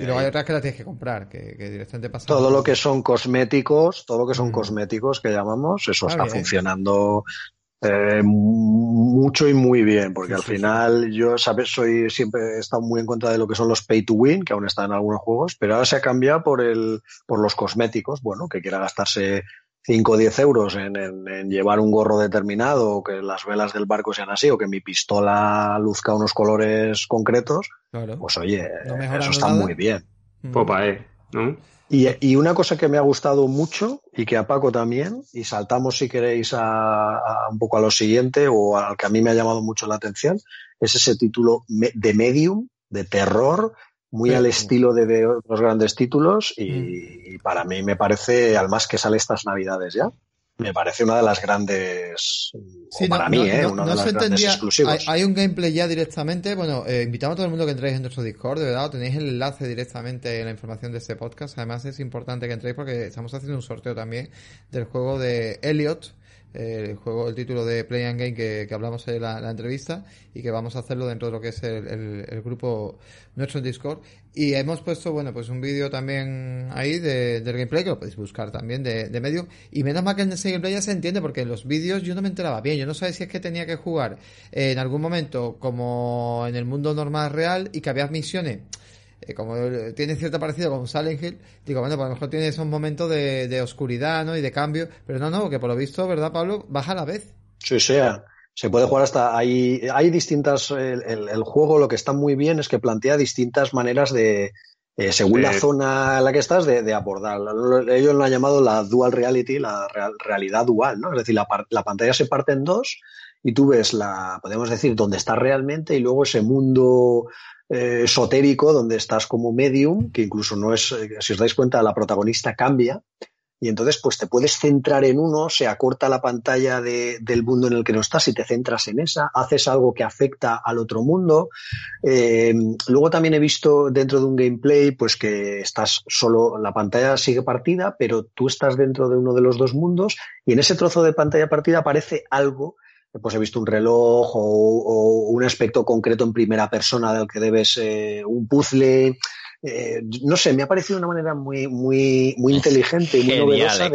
y luego hay otras que las tienes que comprar, que, que directamente pasan. Todo lo que son cosméticos, todo lo que son Mm. cosméticos que llamamos, eso Está está bien. funcionando eh, mucho y muy bien, porque Sí, al sí, final yo, sabes, soy siempre he estado muy en contra de lo que son los pay to win, que aún están en algunos juegos, pero ahora se ha cambiado por el, por los cosméticos, bueno, que quiera gastarse 5 o 10 euros en, en- en llevar un gorro determinado, o que las velas del barco sean así, o que mi pistola luzca unos colores concretos, Claro. pues oye, No eso está nada. muy bien. Mm. Popa, eh, ¿no? Y, y una cosa que me ha gustado mucho y que a Paco también, y saltamos si queréis a, a un poco a lo siguiente o al que a mí me ha llamado mucho la atención, es ese título de medium, de terror, muy Sí. al estilo de, de otros grandes títulos y, Mm. y para mí me parece, al más que sale estas navidades ya, me parece una de las grandes, Sí, para no- mí, no- ¿eh? no- una de las grandes entendía. Hay, hay un gameplay ya directamente. Bueno, eh, invitamos a todo el mundo que entréis en nuestro Discord, de verdad. Tenéis el enlace directamente en la información de este podcast. Además, es importante que entréis porque estamos haciendo un sorteo también del juego de Elliot. Eh, el juego, el título de Play and Game que, que hablamos en la, entrevista y que vamos a hacerlo dentro de lo que es el, el- grupo nuestro Discord. Y hemos puesto, bueno, pues un vídeo también ahí de, del gameplay que lo podéis buscar también de, de medio. Y menos mal que en ese gameplay ya se entiende porque en los vídeos yo no me enteraba bien. Yo no sabía si es que tenía que jugar en algún momento como en el mundo normal real y que había misiones. Eh, como eh, tiene cierto parecido con Silent Hill, digo, bueno, pues a lo mejor tiene esos momentos de, de oscuridad, ¿no? Y de cambio, pero no, no, que por lo visto, ¿verdad, Pablo? Baja a la vez. Sí, sea. Se puede jugar hasta. Hay, hay distintas. El, el- el juego lo que está muy bien es que plantea distintas maneras de. eh, según la zona en la que estás, de, de abordar. Lo- Ellos lo han llamado la dual reality, la real- realidad dual, ¿no? Es decir, la, la pantalla se parte en dos y tú ves la, podemos decir, donde estás realmente y luego ese mundo eh, esotérico donde estás como medium, que incluso no es, eh, si os dais cuenta, la protagonista cambia y entonces pues te puedes centrar en uno, se acorta la pantalla de- del mundo en el que no estás y te centras en esa, haces algo que afecta al otro mundo. Eh, luego también he visto dentro de un gameplay pues que estás solo, la pantalla sigue partida, pero tú estás dentro de uno de los dos mundos y en ese trozo de pantalla partida aparece algo pues he visto un reloj o, o un aspecto concreto en primera persona del que debes eh, un puzzle. Eh, no sé, me ha parecido una manera muy, muy, muy inteligente y muy Genial, novedosa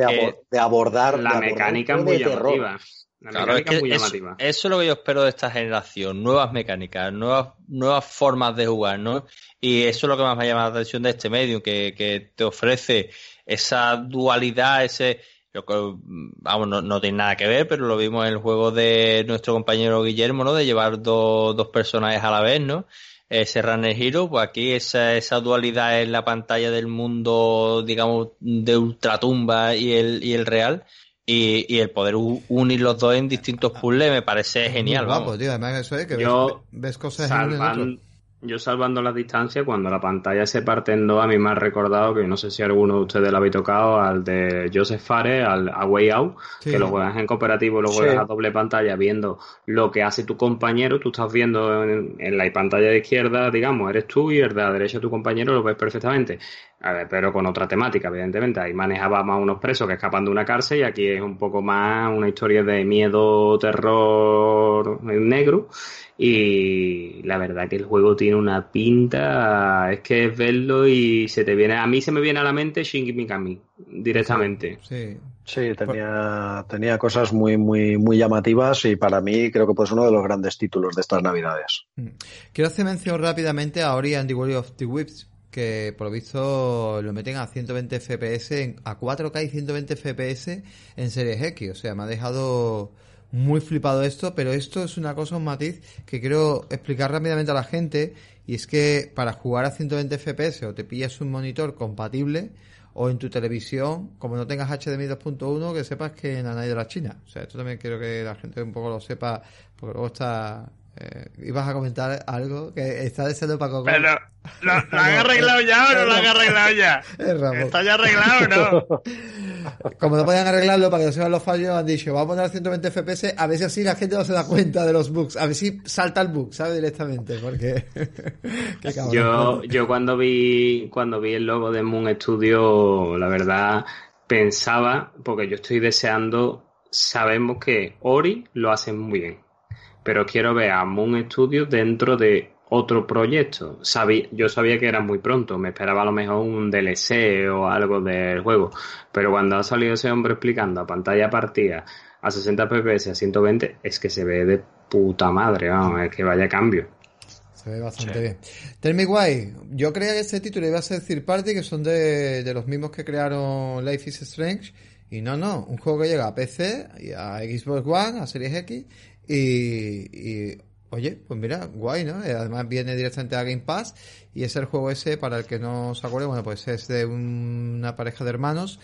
de, abordar La de mecánica muy de terror. llamativa. La Claro, es mecánica que es muy eso, llamativa. eso es lo que yo espero de esta generación, nuevas mecánicas, nuevas, nuevas formas de jugar, ¿no? Y eso es lo que más me llama la atención de este medio, que, que te ofrece esa dualidad, ese, yo creo, vamos, no, no tiene nada que ver, pero lo vimos en el juego de nuestro compañero Guillermo, ¿no? De llevar dos, dos personajes a la vez, ¿no? Ese Runner Hero, pues aquí esa, esa dualidad en la pantalla del mundo, digamos, de ultratumba y el, y el real, y, y el poder unir los dos en distintos puzzles me parece genial. Muy guapo, vamos. tío. Además, eso es que Yo, ves, ves cosas en uno y en otro. Yo salvando las distancias, cuando la pantalla se parte en dos, a mí me ha recordado que no sé si alguno de ustedes lo habéis tocado, al de Joseph Fares, al a Way Out, Sí. que lo juegas en cooperativo, lo Sí. juegas a doble pantalla viendo lo que hace tu compañero, tú estás viendo en, en la pantalla de izquierda, digamos, eres tú y el de la derecha tu compañero lo ves perfectamente. A ver, pero con otra temática, evidentemente. Ahí manejaba más unos presos que escapan de una cárcel y aquí es un poco más una historia de miedo, terror negro. Y la verdad que el juego tiene una pinta, es que es verlo y se te viene, a mí se me viene a la mente Shinji Mikami directamente. Sí. Sí, tenía, tenía cosas muy, muy, muy llamativas y para mí creo que pues uno de los grandes títulos de estas navidades. Mm. Quiero hacer mención rápidamente a Ori and the of the Whips, que por lo visto lo meten a 120 FPS, a 4K y 120 FPS en Series X. O sea, me ha dejado muy flipado esto, pero esto es una cosa, un matiz que quiero explicar rápidamente a la gente, y es que para jugar a 120 FPS o te pillas un monitor compatible, o en tu televisión, como no tengas HDMI 2.1, que sepas que nada hay de la China. O sea, esto también quiero que la gente un poco lo sepa, porque luego está... eh, ibas a comentar algo que está deseando Paco. Gómez. Pero, ¿lo, lo han arreglado ya o no lo han arreglado ya? Es Ramón. ¿Está ya arreglado o no? Como no podían arreglarlo para que no se vean los fallos, han dicho, vamos a poner a 120 FPS, a ver si así la gente no se da cuenta de los bugs, a ver si salta el bug, ¿sabes? Directamente, porque... Qué cabrón. Yo, yo cuando vi, cuando vi el logo de Moon Studio, la verdad, pensaba, porque yo estoy deseando, sabemos que Ori lo hace muy bien, pero quiero ver a Moon Studio dentro de otro proyecto. Sabí, yo sabía que era muy pronto, me esperaba a lo mejor un DLC o algo del juego, pero cuando ha salido ese hombre explicando a pantalla partida a 60 fps a 120, es que se ve de puta madre, vamos, es que vaya cambio. Se ve bastante bien. Tell Me Why. Yo creía que este título iba a ser Third Party, que son de, de los mismos que crearon Life is Strange. Y no, no. Un juego que llega a PC, y a Xbox One, a Series X. Y, y, oye, pues mira, guay, ¿no? Eh, Además viene directamente a Game Pass. Y es el juego ese, para el que no se acuerde, bueno, pues es de un- una pareja de hermanos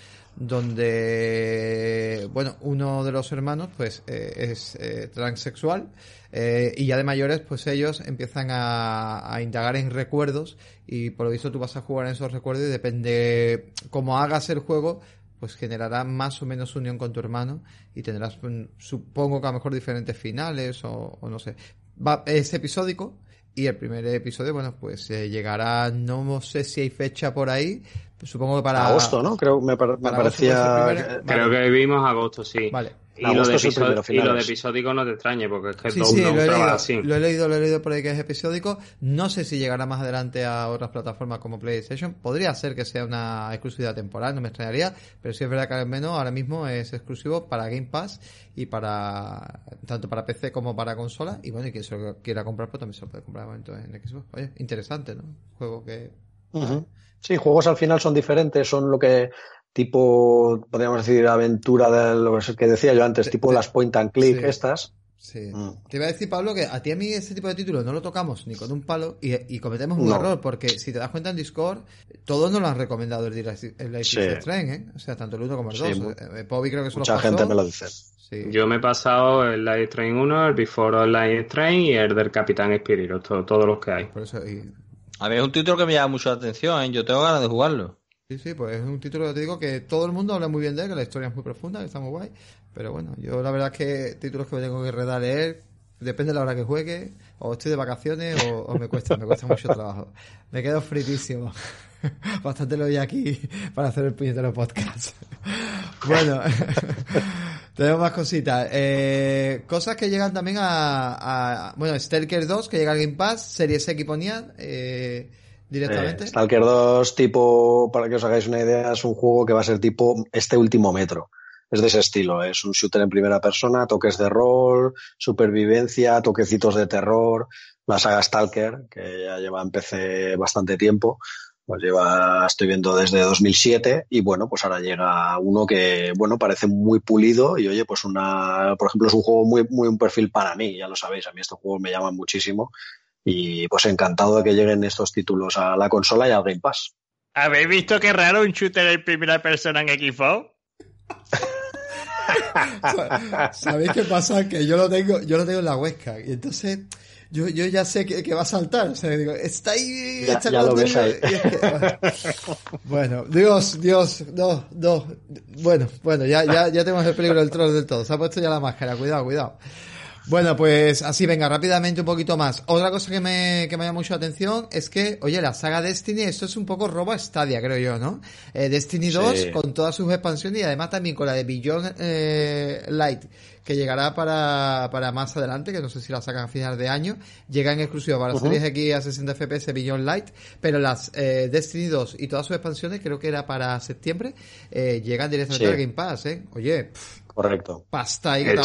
donde, bueno, uno de los hermanos pues eh, es eh, transexual eh, y ya de mayores pues ellos empiezan a, a indagar en recuerdos y por lo visto tú vas a jugar en esos recuerdos y depende cómo hagas el juego pues generará más o menos unión con tu hermano y tendrás mm, supongo que a lo mejor diferentes finales o, o no sé Va, es episódico y el primer episodio bueno pues eh, llegará no sé si hay fecha por ahí pues supongo que para agosto, ¿no? Creo me, par- me para agosto parecía. primero. que- Vale. Creo que vivimos agosto, sí. Vale. Y, lo de primero, y lo episódico no te extrañe, porque es que Sí, todo sí, lo he, leído, así. lo he leído, lo he leído por ahí que es episódico. No sé si llegará más adelante a otras plataformas como PlayStation. Podría ser que sea una exclusividad temporal, no me extrañaría. Pero sí es verdad que al menos ahora mismo es exclusivo para Game Pass y para tanto para PC como para consola. Y bueno, y quien se lo quiera comprar, pues también se lo puede comprar de momento en Xbox. Oye, interesante, ¿no? Juego que. Sí, juegos al final son diferentes, son lo que tipo, podríamos decir, aventura de lo que decía yo antes, tipo de- las point and click sí. estas. Sí. Mm. Te iba a decir, Pablo, que a ti a mí este tipo de títulos no lo tocamos ni con un palo y, y cometemos un No. error, porque si te das cuenta en Discord, todos nos lo han recomendado el, Direct- el Life is Sí. Strange, ¿eh? O sea, tanto el 1 como el Sí, 2. mu- Eh, Pobi creo que se Mucha los gente me lo dice. Sí. Yo me he pasado el Live Train 1, el Before Online Train y el del Capitán Espíritu, todo- todos los que hay. Por eso, y- A mí es un título que me llama mucho la atención, ¿eh? Yo tengo ganas de jugarlo. Sí, sí, pues es un título que te digo que todo el mundo habla muy bien de él, que la historia es muy profunda, que está muy guay. Pero bueno, yo la verdad es que títulos que me tengo que redar leer, depende de la hora que juegue, o estoy de vacaciones o, me cuesta, me cuesta mucho trabajo. Me quedo fritísimo. Bastante lo vi aquí para hacer el puñetero podcast. bueno, tenemos más cositas. Eh, cosas que llegan también a, bueno, Stalker 2, que llega al Game Pass, Series X ponía, eh, directamente. Eh, Stalker 2, tipo, para que os hagáis una idea, es un juego que va a ser tipo este último metro. Es de ese estilo, es un shooter en primera persona, toques de rol, supervivencia, toquecitos de terror. La saga Stalker, que ya lleva en bastante tiempo, pues lleva, estoy viendo desde 2007 y bueno, pues ahora llega uno que, bueno, parece muy pulido y oye, pues una, por ejemplo, es un juego muy, muy un perfil para mí, ya lo sabéis, a mí estos juegos me llaman muchísimo y pues encantado de que lleguen estos títulos a la consola y al Game Pass. ¿Habéis visto qué raro un shooter en primera persona en Xbox? ¿Sabéis qué pasa? Que yo lo tengo, yo lo tengo en la Huesca. Y entonces, yo, yo ya sé que, que va a saltar. O sea, digo, está ahí. Ya- está ya lo ves es que- bueno, Dios, Dios, no, no. Bueno, bueno, ya, ya, ya tenemos el peligro del troll del todo. Se ha puesto ya la máscara, cuidado, cuidado. Bueno, pues así, venga, rápidamente un poquito más. Otra cosa que me, que me llama mucho la atención es que, oye, la saga Destiny, esto es un poco robo a Stadia, creo yo, ¿no? Eh, Destiny 2 Sí. con todas sus expansiones y además también con la de Beyond eh, Light, que llegará para, para más adelante, que no sé si la sacan a final de año. Llega en exclusiva para Ujú. Series X a 60 FPS Beyond Light, pero las eh, Destiny 2 y todas sus expansiones, creo que era para septiembre, eh, llegan directamente Sí. al Game Pass, ¿eh? Oye, pff, Correcto. pasta ahí que te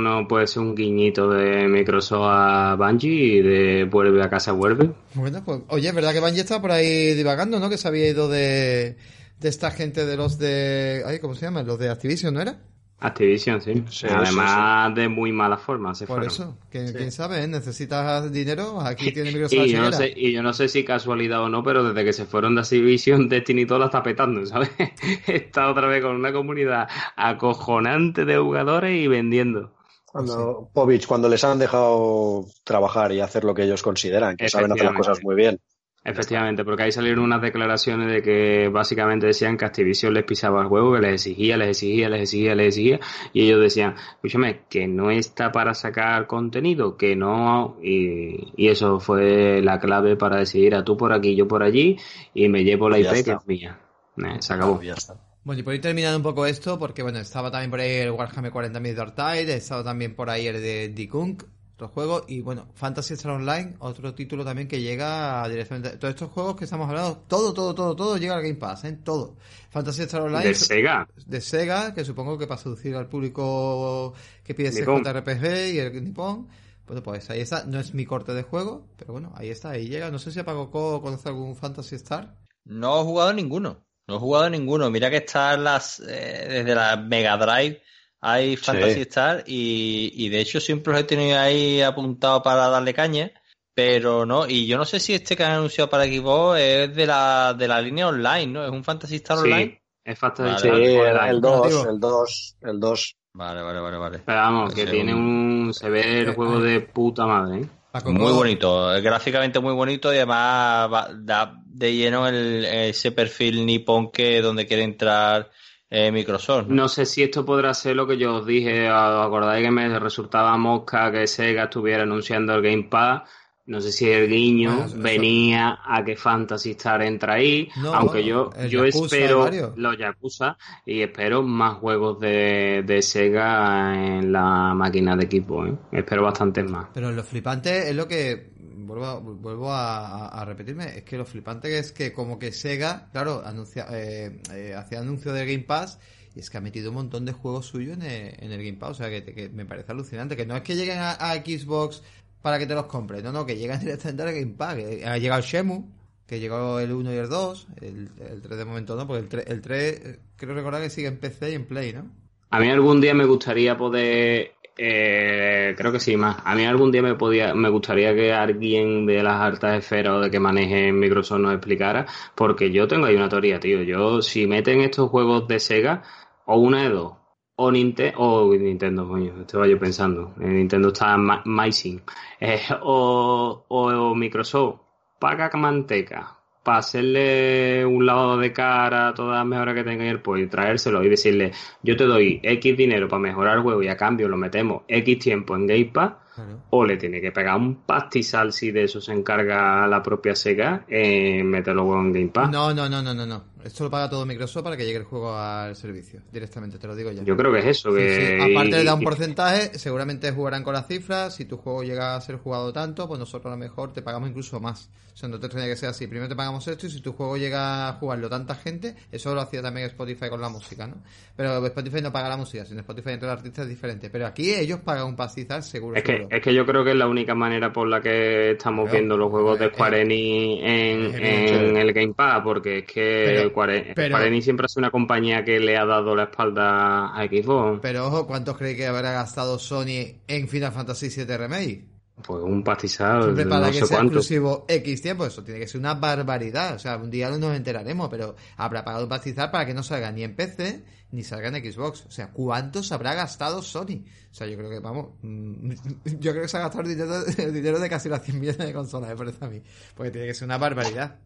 no puede ser un guiñito de Microsoft a Bungie y de vuelve a casa vuelve. Bueno, pues, oye, es verdad que Bungie está por ahí divagando, ¿no? Que se había ido de, de esta gente de los de... Ay, ¿cómo se llaman? Los de Activision, ¿no era? Activision, sí. Sí, Además de muy mala forma se Por fueron. eso, que, quién sabe, ¿eh? necesitas dinero, aquí tiene Microsoft Y yo, no sé, y yo no sé si casualidad o no, pero desde que se fueron de Activision, Destiny todo la está petando, ¿sabes? Está otra vez con una comunidad acojonante de jugadores y vendiendo. Cuando, Povich, cuando les han dejado trabajar y hacer lo que ellos consideran, que saben hacer las cosas muy bien. Efectivamente, porque ahí salieron unas declaraciones de que básicamente decían que Activision les pisaba el juego, que les exigía, les exigía, les exigía, les exigía, y ellos decían, escúchame, que no está para sacar contenido, que no, y, y eso fue la clave para decidir a tú por aquí, yo por allí, y me llevo la IP que es mía. Eh, se acabó. Ya está. Bueno, y por ir terminando un poco esto, porque bueno, estaba también por ahí el Warhammer 40.000 Dark Tide, estaba también por ahí el de Dikunk, otro juego, y bueno, Fantasy Star Online, otro título también que llega directamente. Todos estos juegos que estamos hablando, todo, todo, todo, todo llega al Game Pass, ¿eh? Todo. Fantasy Star Online. De Sega. de Sega, que supongo que para seducir al público que pide. JRPG y el Nippon. Bueno, pues ahí está. No es mi corte de juego, pero bueno, ahí está, ahí llega. No sé si Paco Co conoce algún Fantasy Star. No he jugado ninguno. No he jugado ninguno. Mira que están las. eh, desde la Mega Drive hay Fantasy Star y, y de hecho siempre los he tenido ahí apuntados para darle caña. Pero no, y yo no sé si este que han anunciado para Xbox es de la, de la línea online, ¿no? Es un Fantasy Star Online. Sí, es Fantasy Vale, Sí, Star el, Online. el 2, Cooperativo. el 2, el 2. Vale, vale, vale, vale. Pero vamos, que Sí, tiene un... se ve el Eh, juego de puta madre, ¿eh? Paco Muy bonito, es gráficamente muy bonito y además va- da de lleno el, ese perfil nipón que donde quiere entrar eh, Microsoft. ¿no? No sé si esto podrá ser lo que yo os dije. ¿Os acordáis que me resultaba mosca que Sega estuviera anunciando el Game Pass? No sé si el guiño Bueno, eso- venía a que Fantasy Star entra ahí, No, aunque yo, yo Yakuza espero los Yakuza y espero más juegos de, de Sega en la máquina de equipo. ¿eh? Espero bastantes más. Pero lo flipante es lo que. Vuelvo, a- vuelvo a, a- a repetirme. Es que lo flipante es que, como que Sega, claro, anuncia, eh, eh, hacía anuncio del Game Pass. Y es que ha metido un montón de juegos suyos en el, en el Game Pass. O sea, que, que me parece alucinante. Que no es que lleguen a, a Xbox para que te los compres. No, no, que llegan directamente al Game Pass. Ha llegado Shemu. Que llegó el 1 y el 2. El, el 3 de momento no, porque el 3, el 3 eh, creo recordar que sigue en PC y en Play, ¿no? A mí algún día me gustaría poder, eh, creo que sí, más. A mí algún día me podía, me gustaría que alguien de las altas esferas o de que maneje Microsoft nos explicara, porque yo tengo ahí una teoría, tío. Yo, si meten estos juegos de Sega, o una de dos, o Nintendo, o Nintendo, coño, estaba yo pensando. En Nintendo está Maising. Eh, o, o Microsoft paga manteca para hacerle un lado de cara a todas las mejoras que tenga el pues y traérselo y decirle, yo te doy X dinero para mejorar el juego y a cambio lo metemos X tiempo en Game Pass, Claro. o le tiene que pegar un pastizal si de eso se encarga la propia Sega en meterlo luego en Game Pass. No, no, no, no, no, no. Esto lo paga todo Microsoft para que llegue el juego al servicio. Directamente, te lo digo ya. Yo creo que es eso. Sí, Que, sí. Aparte de dar un porcentaje, seguramente jugarán con las cifras. Si tu juego llega a ser jugado tanto, pues nosotros a lo mejor te pagamos incluso más. O sea, no te extraña que sea así. Primero te pagamos esto y si tu juego llega a jugarlo tanta gente, eso lo hacía también Spotify con la música, ¿no? Pero Spotify no paga la música, sino Spotify entre los artistas es diferente. Pero aquí ellos pagan un pastizal seguro. Es que, seguro. es que yo creo que es la única manera por la que estamos viendo los juegos de Eh, Square Enix en, el Game Pass, porque es que Pero- Square, pero- Square Enix siempre ha sido una compañía que le ha dado la espalda a Xbox. Pero ojo, ¿cuántos creéis que habrá gastado Sony en Final Fantasy VII Remake? Pues un pastizal, de para no que sé sea cuánto. exclusivo X tiempo, eso tiene que ser una barbaridad. O sea, un día nos enteraremos, pero habrá pagado un pastizal para que no salga ni en PC ni salga en Xbox. O sea, ¿cuántos habrá gastado Sony? O sea, yo creo que, vamos, mm, yo creo que se ha gastado el dinero, el dinero de casi las 100 millones de consolas, me parece a mí. Porque tiene que ser una barbaridad.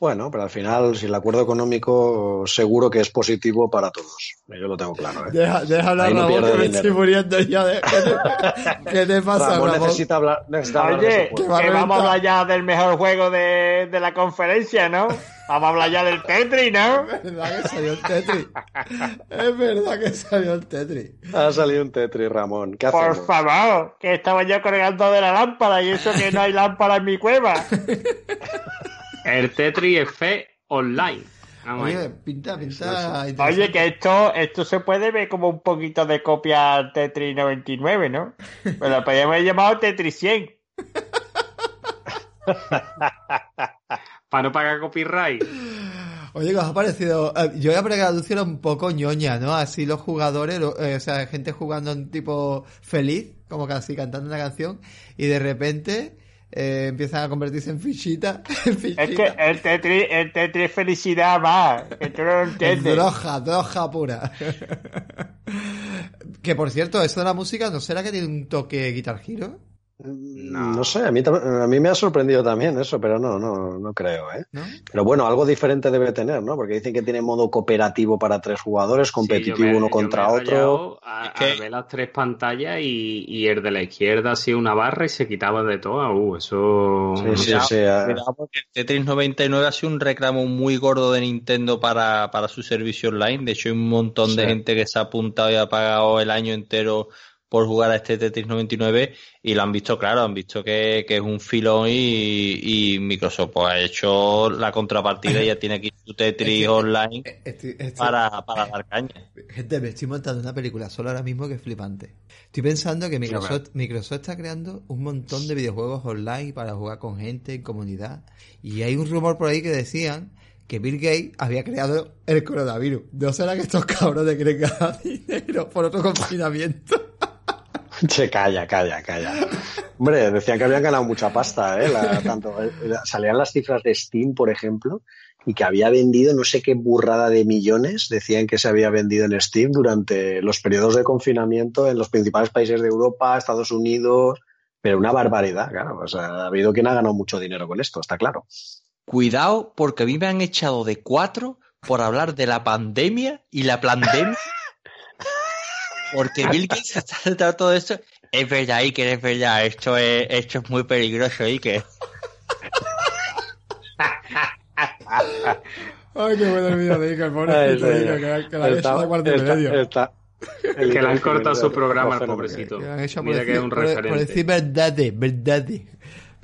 Bueno, pero al final, si el acuerdo económico seguro que es positivo para todos. Yo lo tengo claro. ¿eh? Deja, deja hablar, Ahí no Ramón, pierde que me dinero. estoy muriendo ya de... ¿Qué te, qué te pasa, Ramón Ramón? necesita hablar, necesita Oye, que va vamos a hablar ya del mejor juego de, de la conferencia, ¿no? Vamos a hablar ya del Tetris, ¿no? Es verdad que salió el Tetris. Es verdad que salió el Tetris. Ha salido un Tetris, Ramón. ¿Qué Por hacemos? favor, que estaba yo colgando de la lámpara y eso que no hay lámpara en mi cueva. El Tetris F Online. Vamos Oye, ahí. pinta, pinta. Oye, que esto, esto se puede ver como un poquito de copia al Tetris 99, ¿no? Pero lo podríamos haber llamado Tetris 100. Para no pagar copyright. Oye, ¿qué os ha parecido? Eh, Yo voy a era un poco ñoña, ¿no? Así los jugadores, lo- eh, o sea, gente jugando en tipo feliz, como casi cantando una canción, y de repente eh, empiezan a convertirse en fichitas. En Es que el Tetris, el Tetris felicidad más, que tú no lo Es entiendes. droga, droga pura. que por cierto, eso de la música, ¿no será que tiene un toque Guitar Hero? No. sé, a mí, a mí me ha sorprendido también eso, pero no, no, no creo, ¿eh? ¿No? Pero bueno, algo diferente debe tener, ¿no? Porque dicen que tiene modo cooperativo para tres jugadores, competitivo Sí, yo me- uno contra otro. A, Es que- a ver las tres pantallas y, y el de la izquierda hacía una barra y se quitaba de todas. Uh, eso. Sí, sí, sí, ah. cuidado, porque el Tetris 99 ha sido un reclamo muy gordo de Nintendo para, para su servicio online. De hecho, hay un montón de gente que se ha apuntado y ha pagado el año entero por jugar a este Tetris 99 y lo han visto claro, han visto que, que es un filón y, y Microsoft pues, ha hecho la contrapartida y ya tiene aquí su Tetris que- online Eh, estoy- estoy- para, para dar caña. Gente, me estoy montando una película solo ahora mismo que es flipante. Estoy pensando que Microsoft, Microsoft está creando un montón de videojuegos online para jugar con gente, en comunidad. Y hay un rumor por ahí que decían que Bill Gates había creado el coronavirus. ¿No será que estos cabrones quieren ganar dinero por otro confinamiento? Che, calla, calla, calla. Hombre, decían que habían ganado mucha pasta, ¿eh? La- tanto, eh, salían las cifras de Steam, por ejemplo, y que había vendido no sé qué burrada de millones, decían que se había vendido en Steam durante los periodos de confinamiento en los principales países de Europa, Estados Unidos, pero una barbaridad, claro. O sea, ha habido quien ha ganado mucho dinero con esto, está claro. Cuidado, porque a mí me han echado de cuatro por hablar de la pandemia y la pandemia. Porque Bill Gates ha saltado todo esto. Es verdad, Iker, es verdad. Esto es, esto es muy peligroso, Iker. Ay, qué bueno el vídeo de Iker, sí, Iker, que, que la han hecho está- de cuarto y está- medio. está- Que le han cortado su programa al Está pobrecito. Mira decir, que es un por- por referente. decir verdades, verdades.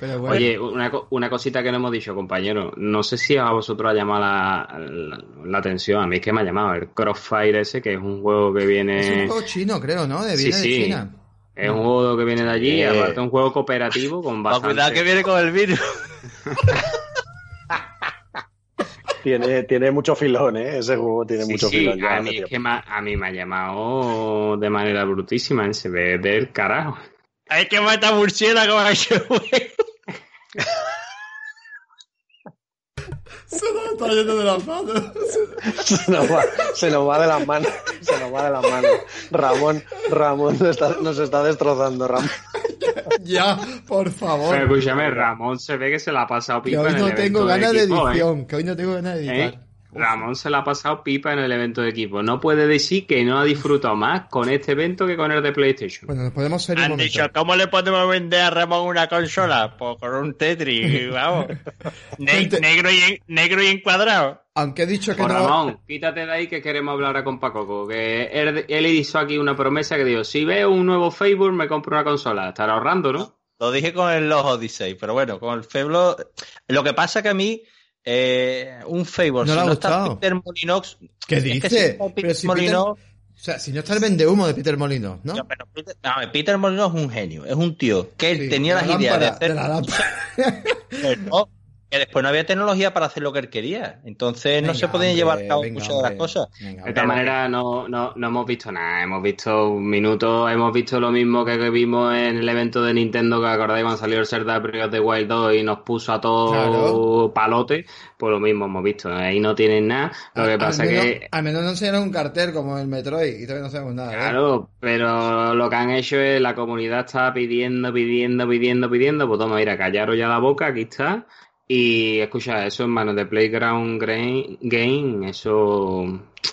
Pero bueno. Oye, una, una cosita que no hemos dicho, compañero. No sé si a vosotros ha llamado la, la- la atención. A mí es que me ha llamado el Crossfire ese, que es un juego que es viene. un juego chino, creo, ¿no? De Sí, viene de sí. China. Es un juego que viene de allí, Eh. aparte un juego cooperativo con bastante... cuidado que viene con el virus. Tiene, tiene mucho filón, ¿eh? Ese juego tiene Sí, mucho sí, filón. a mí, es tiempo. que ma- a mí me ha llamado de manera brutísima, ¿eh? se ve del carajo. Hay que matar murciélagos a ese juego. Se nos está yendo de las manos. se, nos va, se nos va de las manos. Se nos va de las manos. Ramón, Ramón nos está, nos está destrozando, Ramón. ya, por favor. Pero escúchame, Ramón se ve que se la ha pasado que pipa hoy en el no tengo ganas de equipo, ¿eh? edición. Que hoy no tengo ganas de ¿Eh? Ramón se la ha pasado pipa en el evento de equipo. No puede decir que no ha disfrutado más con este evento que con el de PlayStation. Bueno, nos podemos ser un Han momento. dicho, ¿cómo le podemos vender a Ramón una consola? Pues con un Tetris, vamos. Ne- negro, y negro y encuadrado. Aunque he dicho que Pues no. Ramón, quítate de ahí que queremos hablar a con Pacoco. Que él, él hizo aquí una promesa que dijo, si veo un nuevo Facebook me compro una consola. Estará ahorrando, ¿no? Lo dije con el los Odyssey, pero bueno, con el Feblo. Lo que pasa que a mí, eh, un Fable, No si le ha no está gustado. Peter Molinox. ¿Qué es que dice? si está Peter Pero si Molyneux- Peter- O sea, si no está el vende humo de Peter Molino, ¿no? No, pero Peter, ver, Peter Molyneux es un genio, es un tío que él Sí, tenía las la ideas de lámpara, hacer. de la lámpara. No, que después no había tecnología para hacer lo que él quería. Entonces no se podían hombre, llevar a cabo venga, muchas de las cosas. Venga, De todas maneras, no, no, no hemos visto nada. Hemos visto un minuto, hemos visto lo mismo que vimos en el evento de Nintendo, que acordáis cuando salió el Zelda Breath of the Wild 2 y nos puso a todos Claro. palote. Pues lo mismo hemos visto. Ahí no tienen nada. Lo que Al- pasa al menos, que al menos no enseñaron un cartel como el Metroid y todavía no sabemos nada. ¿eh? Claro, pero lo que han hecho es la comunidad está pidiendo, pidiendo, pidiendo, pidiendo. Pues toma, mira, callaros ya la boca, aquí está. Y escucha, eso en manos de Playground Game, eso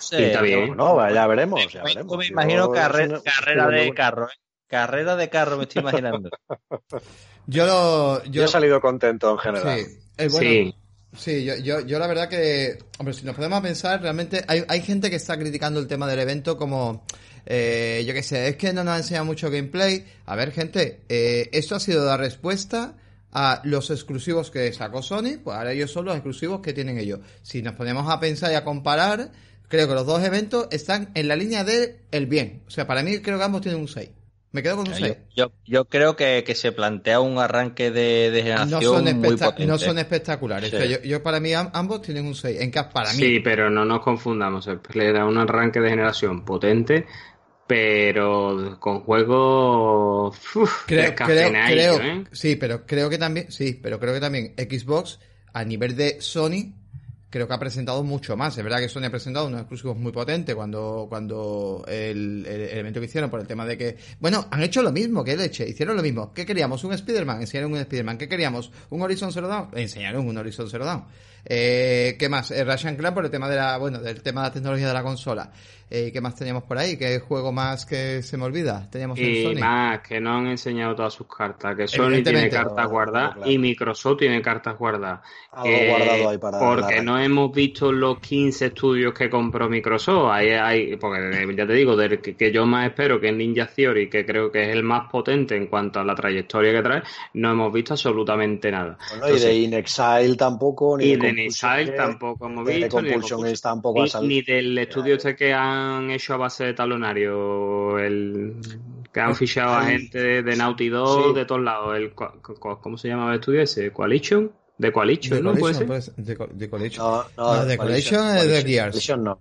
Sí, pinta bien. No, ya veremos. Ya me Yo- imagino carre- un- carrera de carro, ¿eh? Carrera de carro me estoy imaginando. Yo lo. Yo Yo, he salido contento en general. sí, eh, bueno, Sí, Sí, yo, yo, yo la verdad que, hombre, si nos podemos pensar, realmente hay, hay gente que está criticando el tema del evento como, eh, yo qué sé, es que no nos ha enseñado mucho gameplay. A ver, gente, eh, esto ha sido la respuesta a los exclusivos que sacó Sony, pues ahora ellos son los exclusivos que tienen ellos. Si nos ponemos a pensar y a comparar, creo que los dos eventos están en la línea de el bien. O sea, para mí creo que ambos tienen un 6. Me quedo con un 6. Yo, yo, yo creo que, que se plantea un arranque de, de No generación son, muy potente. no son espectaculares. Sí. O sea, yo, yo para mí am- ambos tienen un 6. En caso para mí. sí, pero no nos confundamos. Le da un arranque de generación potente, pero con juegos uf, Creo, creo, ¿eh? sí, pero creo que también, sí, pero creo que también Xbox a nivel de Sony creo que ha presentado mucho más. Es verdad que Sony ha presentado unos exclusivos muy potentes cuando, cuando el, el- el evento que hicieron por el tema de que, bueno, han hecho lo mismo que Leche, hicieron lo mismo. ¿Qué queríamos? Un Spider-Man, enseñaron un Spider-Man. ¿Qué queríamos? Un Horizon Zero Dawn, enseñaron un Horizon Zero Dawn. Eh, ¿Qué más? Eh, Ratchet Clank por el tema de la, bueno, del tema de la tecnología de la consola. Eh, ¿Qué más teníamos por ahí? ¿Qué juego más que se me olvida? Teníamos en Y Sony. más, que no han enseñado todas sus cartas, que Sony tiene cartas No, guardadas claro. y Microsoft tiene cartas guardadas. Algo Que- guardado ahí para Porque la- no hemos visto los 15 estudios que compró Microsoft. Ahí hay, porque eh, ya te digo, del que, que yo más espero que es Ninja Theory, que creo que es el más potente en cuanto a la trayectoria que trae, no hemos visto absolutamente nada. Bueno, y de In Exile tampoco. Ni Y de de Gate, tampoco hemos de visto. Ni de Compulsion Compulsion- Gate tampoco ni, ni del estudio este que han hecho a base de talonario, el que han fichado a gente de, de Naughty Dog Sí. de todos lados. El, ¿Cómo se llama el estudio ese? ¿Coalition? ¿De Coalition? De ¿no? ¿Puede ser? pues, de, de Collision. No, no, No, de Collision es de Gears. Collision no.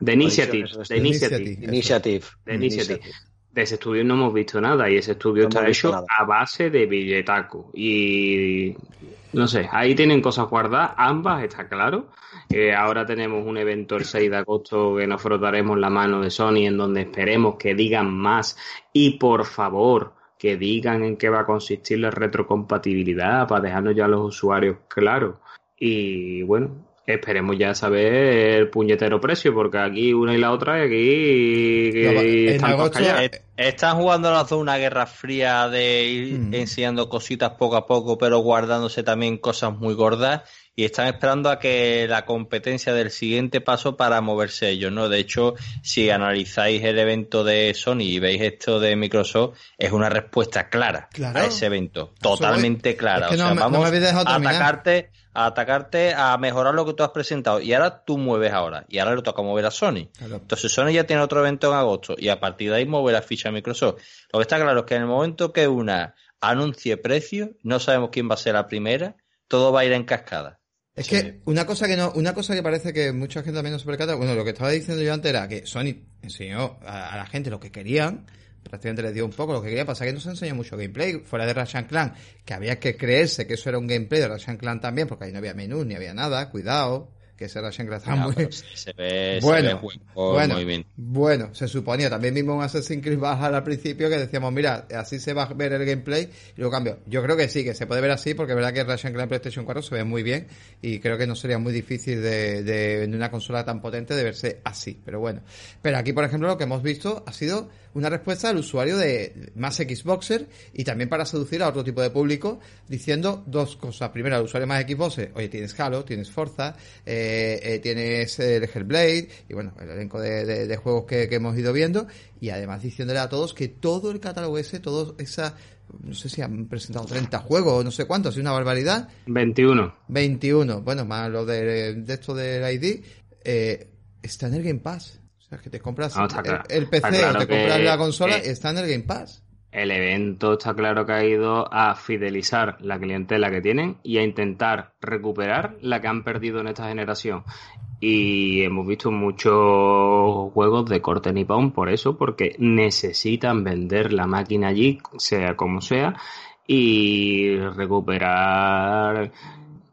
De Initiative. Coalition De. Initiative. Initiative. Initiative. De Initiative. De ese estudio no hemos visto nada y ese estudio No está hecho nada. a base de billetaco. Y no sé, ahí tienen cosas guardadas, ambas, está claro. Eh, ahora tenemos un evento el 6 de agosto que nos frotaremos la mano de Sony en donde esperemos que digan más y por favor que digan en qué va a consistir la retrocompatibilidad para dejarnos ya a los usuarios claros. Y bueno, esperemos ya saber el puñetero precio porque aquí una y la otra y aquí No, están agosto- callados. Eh, Están jugando las dos una guerra fría de ir Mm. enseñando cositas poco a poco, pero guardándose también cosas muy gordas. Y están esperando a que la competencia del siguiente paso para moverse ellos, ¿no? De hecho, si analizáis el evento de Sony y veis esto de Microsoft, es una respuesta clara Claro. a ese evento. Totalmente clara. Es que o sea, no vamos a terminar. atacarte, a atacarte, a mejorar lo que tú has presentado. Y ahora tú mueves ahora. Y ahora le toca mover a Sony. Claro. Entonces Sony ya tiene otro evento en agosto y a partir de ahí mueve la ficha a Microsoft. Lo que está claro es que en el momento que una anuncie precio, no sabemos quién va a ser la primera, todo va a ir en cascada. Es Sí. que una cosa que no, una cosa que parece que mucha gente también no se percata, bueno, lo que estaba diciendo yo antes era que Sony enseñó a, a la gente lo que querían, prácticamente les dio un poco lo que quería, pasa que no se enseñó mucho gameplay, fuera de Ratchet Clank, que había que creerse que eso era un gameplay de Ratchet Clank también, porque ahí no había menú ni había nada, cuidado, que ese Ratchet Clank estaba Ya, muy... se ve, se Bueno, ve juego bueno, muy bueno, se suponía, también mismo un Assassin's Creed Valhalla al principio que decíamos, mira, así se va a ver el gameplay y luego cambio. Yo creo que sí, que se puede ver así porque es verdad que Ratchet Clank PlayStation 4 se ve muy bien y creo que no sería muy difícil de, de, en una consola tan potente de verse así, pero bueno. Pero aquí, por ejemplo, lo que hemos visto ha sido una respuesta al usuario de más Xboxer y también para seducir a otro tipo de público diciendo dos cosas. Primero, al usuario más Xboxer, oye, tienes Halo, tienes Forza, eh, eh, tienes el Hellblade y bueno, el elenco de, de- de juegos que, que hemos ido viendo y además diciéndole a todos que todo el catálogo ese, todo esa, no sé si han presentado 30 juegos, no sé cuántos, es una barbaridad, 21. 21, bueno, más lo de, de esto del ID, eh, está en el Game Pass. Que te compras No, el- PC claro o te compras la consola está en el Game Pass. el evento está claro que ha ido a fidelizar la clientela que tienen y a intentar recuperar la que han perdido en esta generación. Y hemos visto muchos juegos de corte nipón por eso, porque necesitan vender la máquina allí, sea como sea, y recuperar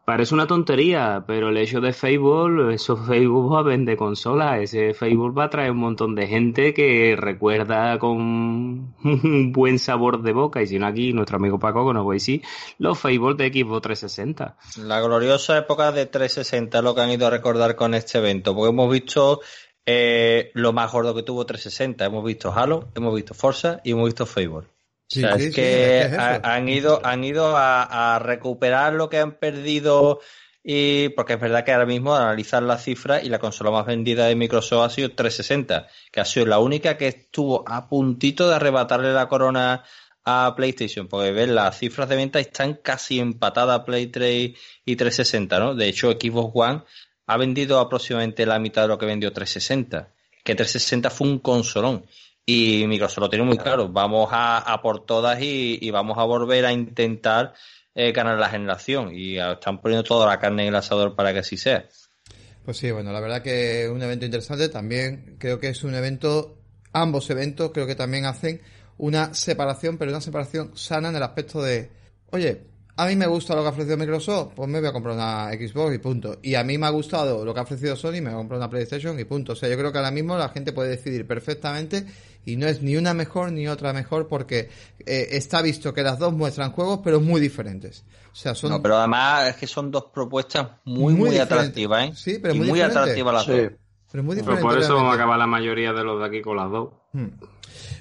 Parece una tontería, pero el hecho de Facebook, eso Facebook va a vender consolas, ese Facebook va a traer un montón de gente que recuerda con un buen sabor de boca, y si no aquí nuestro amigo Paco que nos va a decir los Facebook de Xbox 360. La gloriosa época de 360 es lo que han ido a recordar con este evento, porque hemos visto eh, lo más gordo que tuvo 360, hemos visto Halo, hemos visto Forza y hemos visto Facebook. Sí, o sea, sí, es que es ha- han ido, han ido a, a recuperar lo que han perdido y porque es verdad que ahora mismo analizar las cifras y la consola más vendida de Microsoft ha sido 360, que ha sido la única que estuvo a puntito de arrebatarle la corona a PlayStation, porque ves, las cifras de venta están casi empatadas Play 3 y 360, ¿no? De hecho, Xbox One ha vendido aproximadamente la mitad de lo que vendió 360, que 360 fue un consolón. Y Microsoft lo tiene muy claro, vamos a, a por todas y, y vamos a volver a intentar eh, ganar la generación. Y están poniendo toda la carne en el asador para que así sea. Pues sí, bueno, la verdad que un evento interesante. También creo que es un evento, ambos eventos creo que también hacen una separación, pero una separación sana en el aspecto de, oye, a mí me gusta lo que ha ofrecido Microsoft, pues me voy a comprar una Xbox y punto. Y a mí me ha gustado lo que ha ofrecido Sony, me voy a comprar una PlayStation y punto. O sea, yo creo que ahora mismo la gente puede decidir perfectamente y no es ni una mejor ni otra mejor porque eh, está visto que las dos muestran juegos pero muy diferentes. O sea, son No, pero además es que son dos propuestas muy, muy, atractivas, ¿eh? Sí, pero Y muy muy, atractivas las Sí. dos. pero muy diferentes. por eso realmente. acaba la mayoría de los de aquí con las dos. Hmm.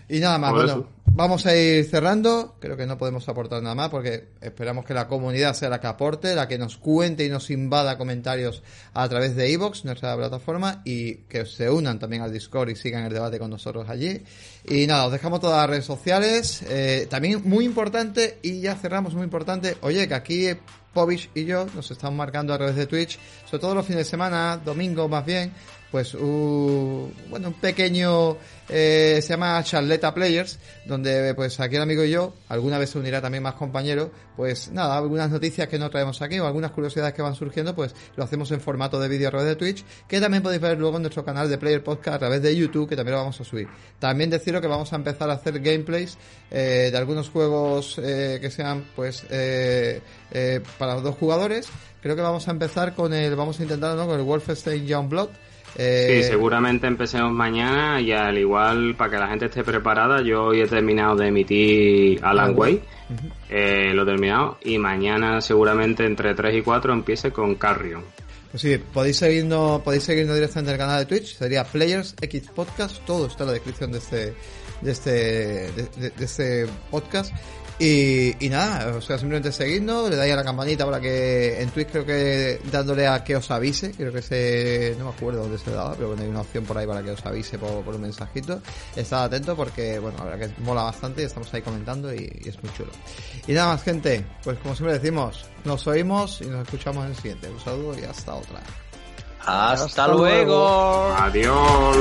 Y nada más, Por bueno, eso. vamos a ir cerrando. Creo que no podemos aportar nada más porque esperamos que la comunidad sea la que aporte, la que nos cuente y nos invada comentarios a través de Evox, nuestra plataforma, y que se unan también al Discord y sigan el debate con nosotros allí. Y nada, os dejamos todas las redes sociales. Eh, también muy importante, y ya cerramos, muy importante, oye, que aquí Povich y yo nos estamos marcando a través de Twitch, sobre todo los fines de semana, domingo más bien, pues un, bueno, un pequeño, eh, se llama Charleta Players, donde pues aquí el amigo y yo, alguna vez se unirá también más compañeros, pues nada, algunas noticias que no traemos aquí o algunas curiosidades que van surgiendo, pues lo hacemos en formato de vídeo a través de Twitch, que también podéis ver luego en nuestro canal de Player Podcast a través de YouTube, que también lo vamos a subir. También deciros que vamos a empezar a hacer gameplays eh, de algunos juegos eh, que sean pues para los dos jugadores. Creo que vamos a empezar con el, vamos a intentar ¿no? con el Wolfenstein Youngblood. Eh, Sí, seguramente empecemos mañana y al igual, para que la gente esté preparada, yo hoy he terminado de emitir Alan Ujú. eh, lo he terminado, y mañana seguramente entre 3 y 4 empiece con Carrion. Pues sí, podéis seguirnos, podéis seguirnos directamente en el canal de Twitch, sería Players X Podcast, todo está en la descripción de este, de este, de, de- de este podcast. Y, y nada, o sea, simplemente seguidnos, le dais a la campanita para que en Twitch creo que dándole a que os avise, creo que se, no me acuerdo dónde se daba, pero bueno, hay una opción por ahí para que os avise por, por un mensajito. Estad atentos porque, bueno, la verdad que mola bastante y estamos ahí comentando y, y es muy chulo. Y nada más, gente, pues como siempre decimos, nos oímos y nos escuchamos en el siguiente. Un saludo y hasta otra. Hasta, Hasta luego. Adiós.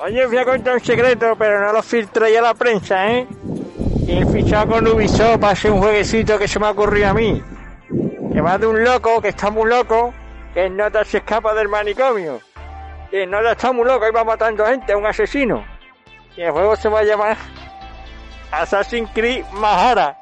Oye, voy a contar un secreto, pero no lo filtré a la prensa, ¿eh? Y he fichado con Ubisoft para hacer un jueguecito que se me ha ocurrido a mí. Que va de un loco, que está muy loco, que el nota se escapa del manicomio. El nota está muy loco y va matando gente, un asesino. Y el juego se va a llamar Assassin's Creed Mahara.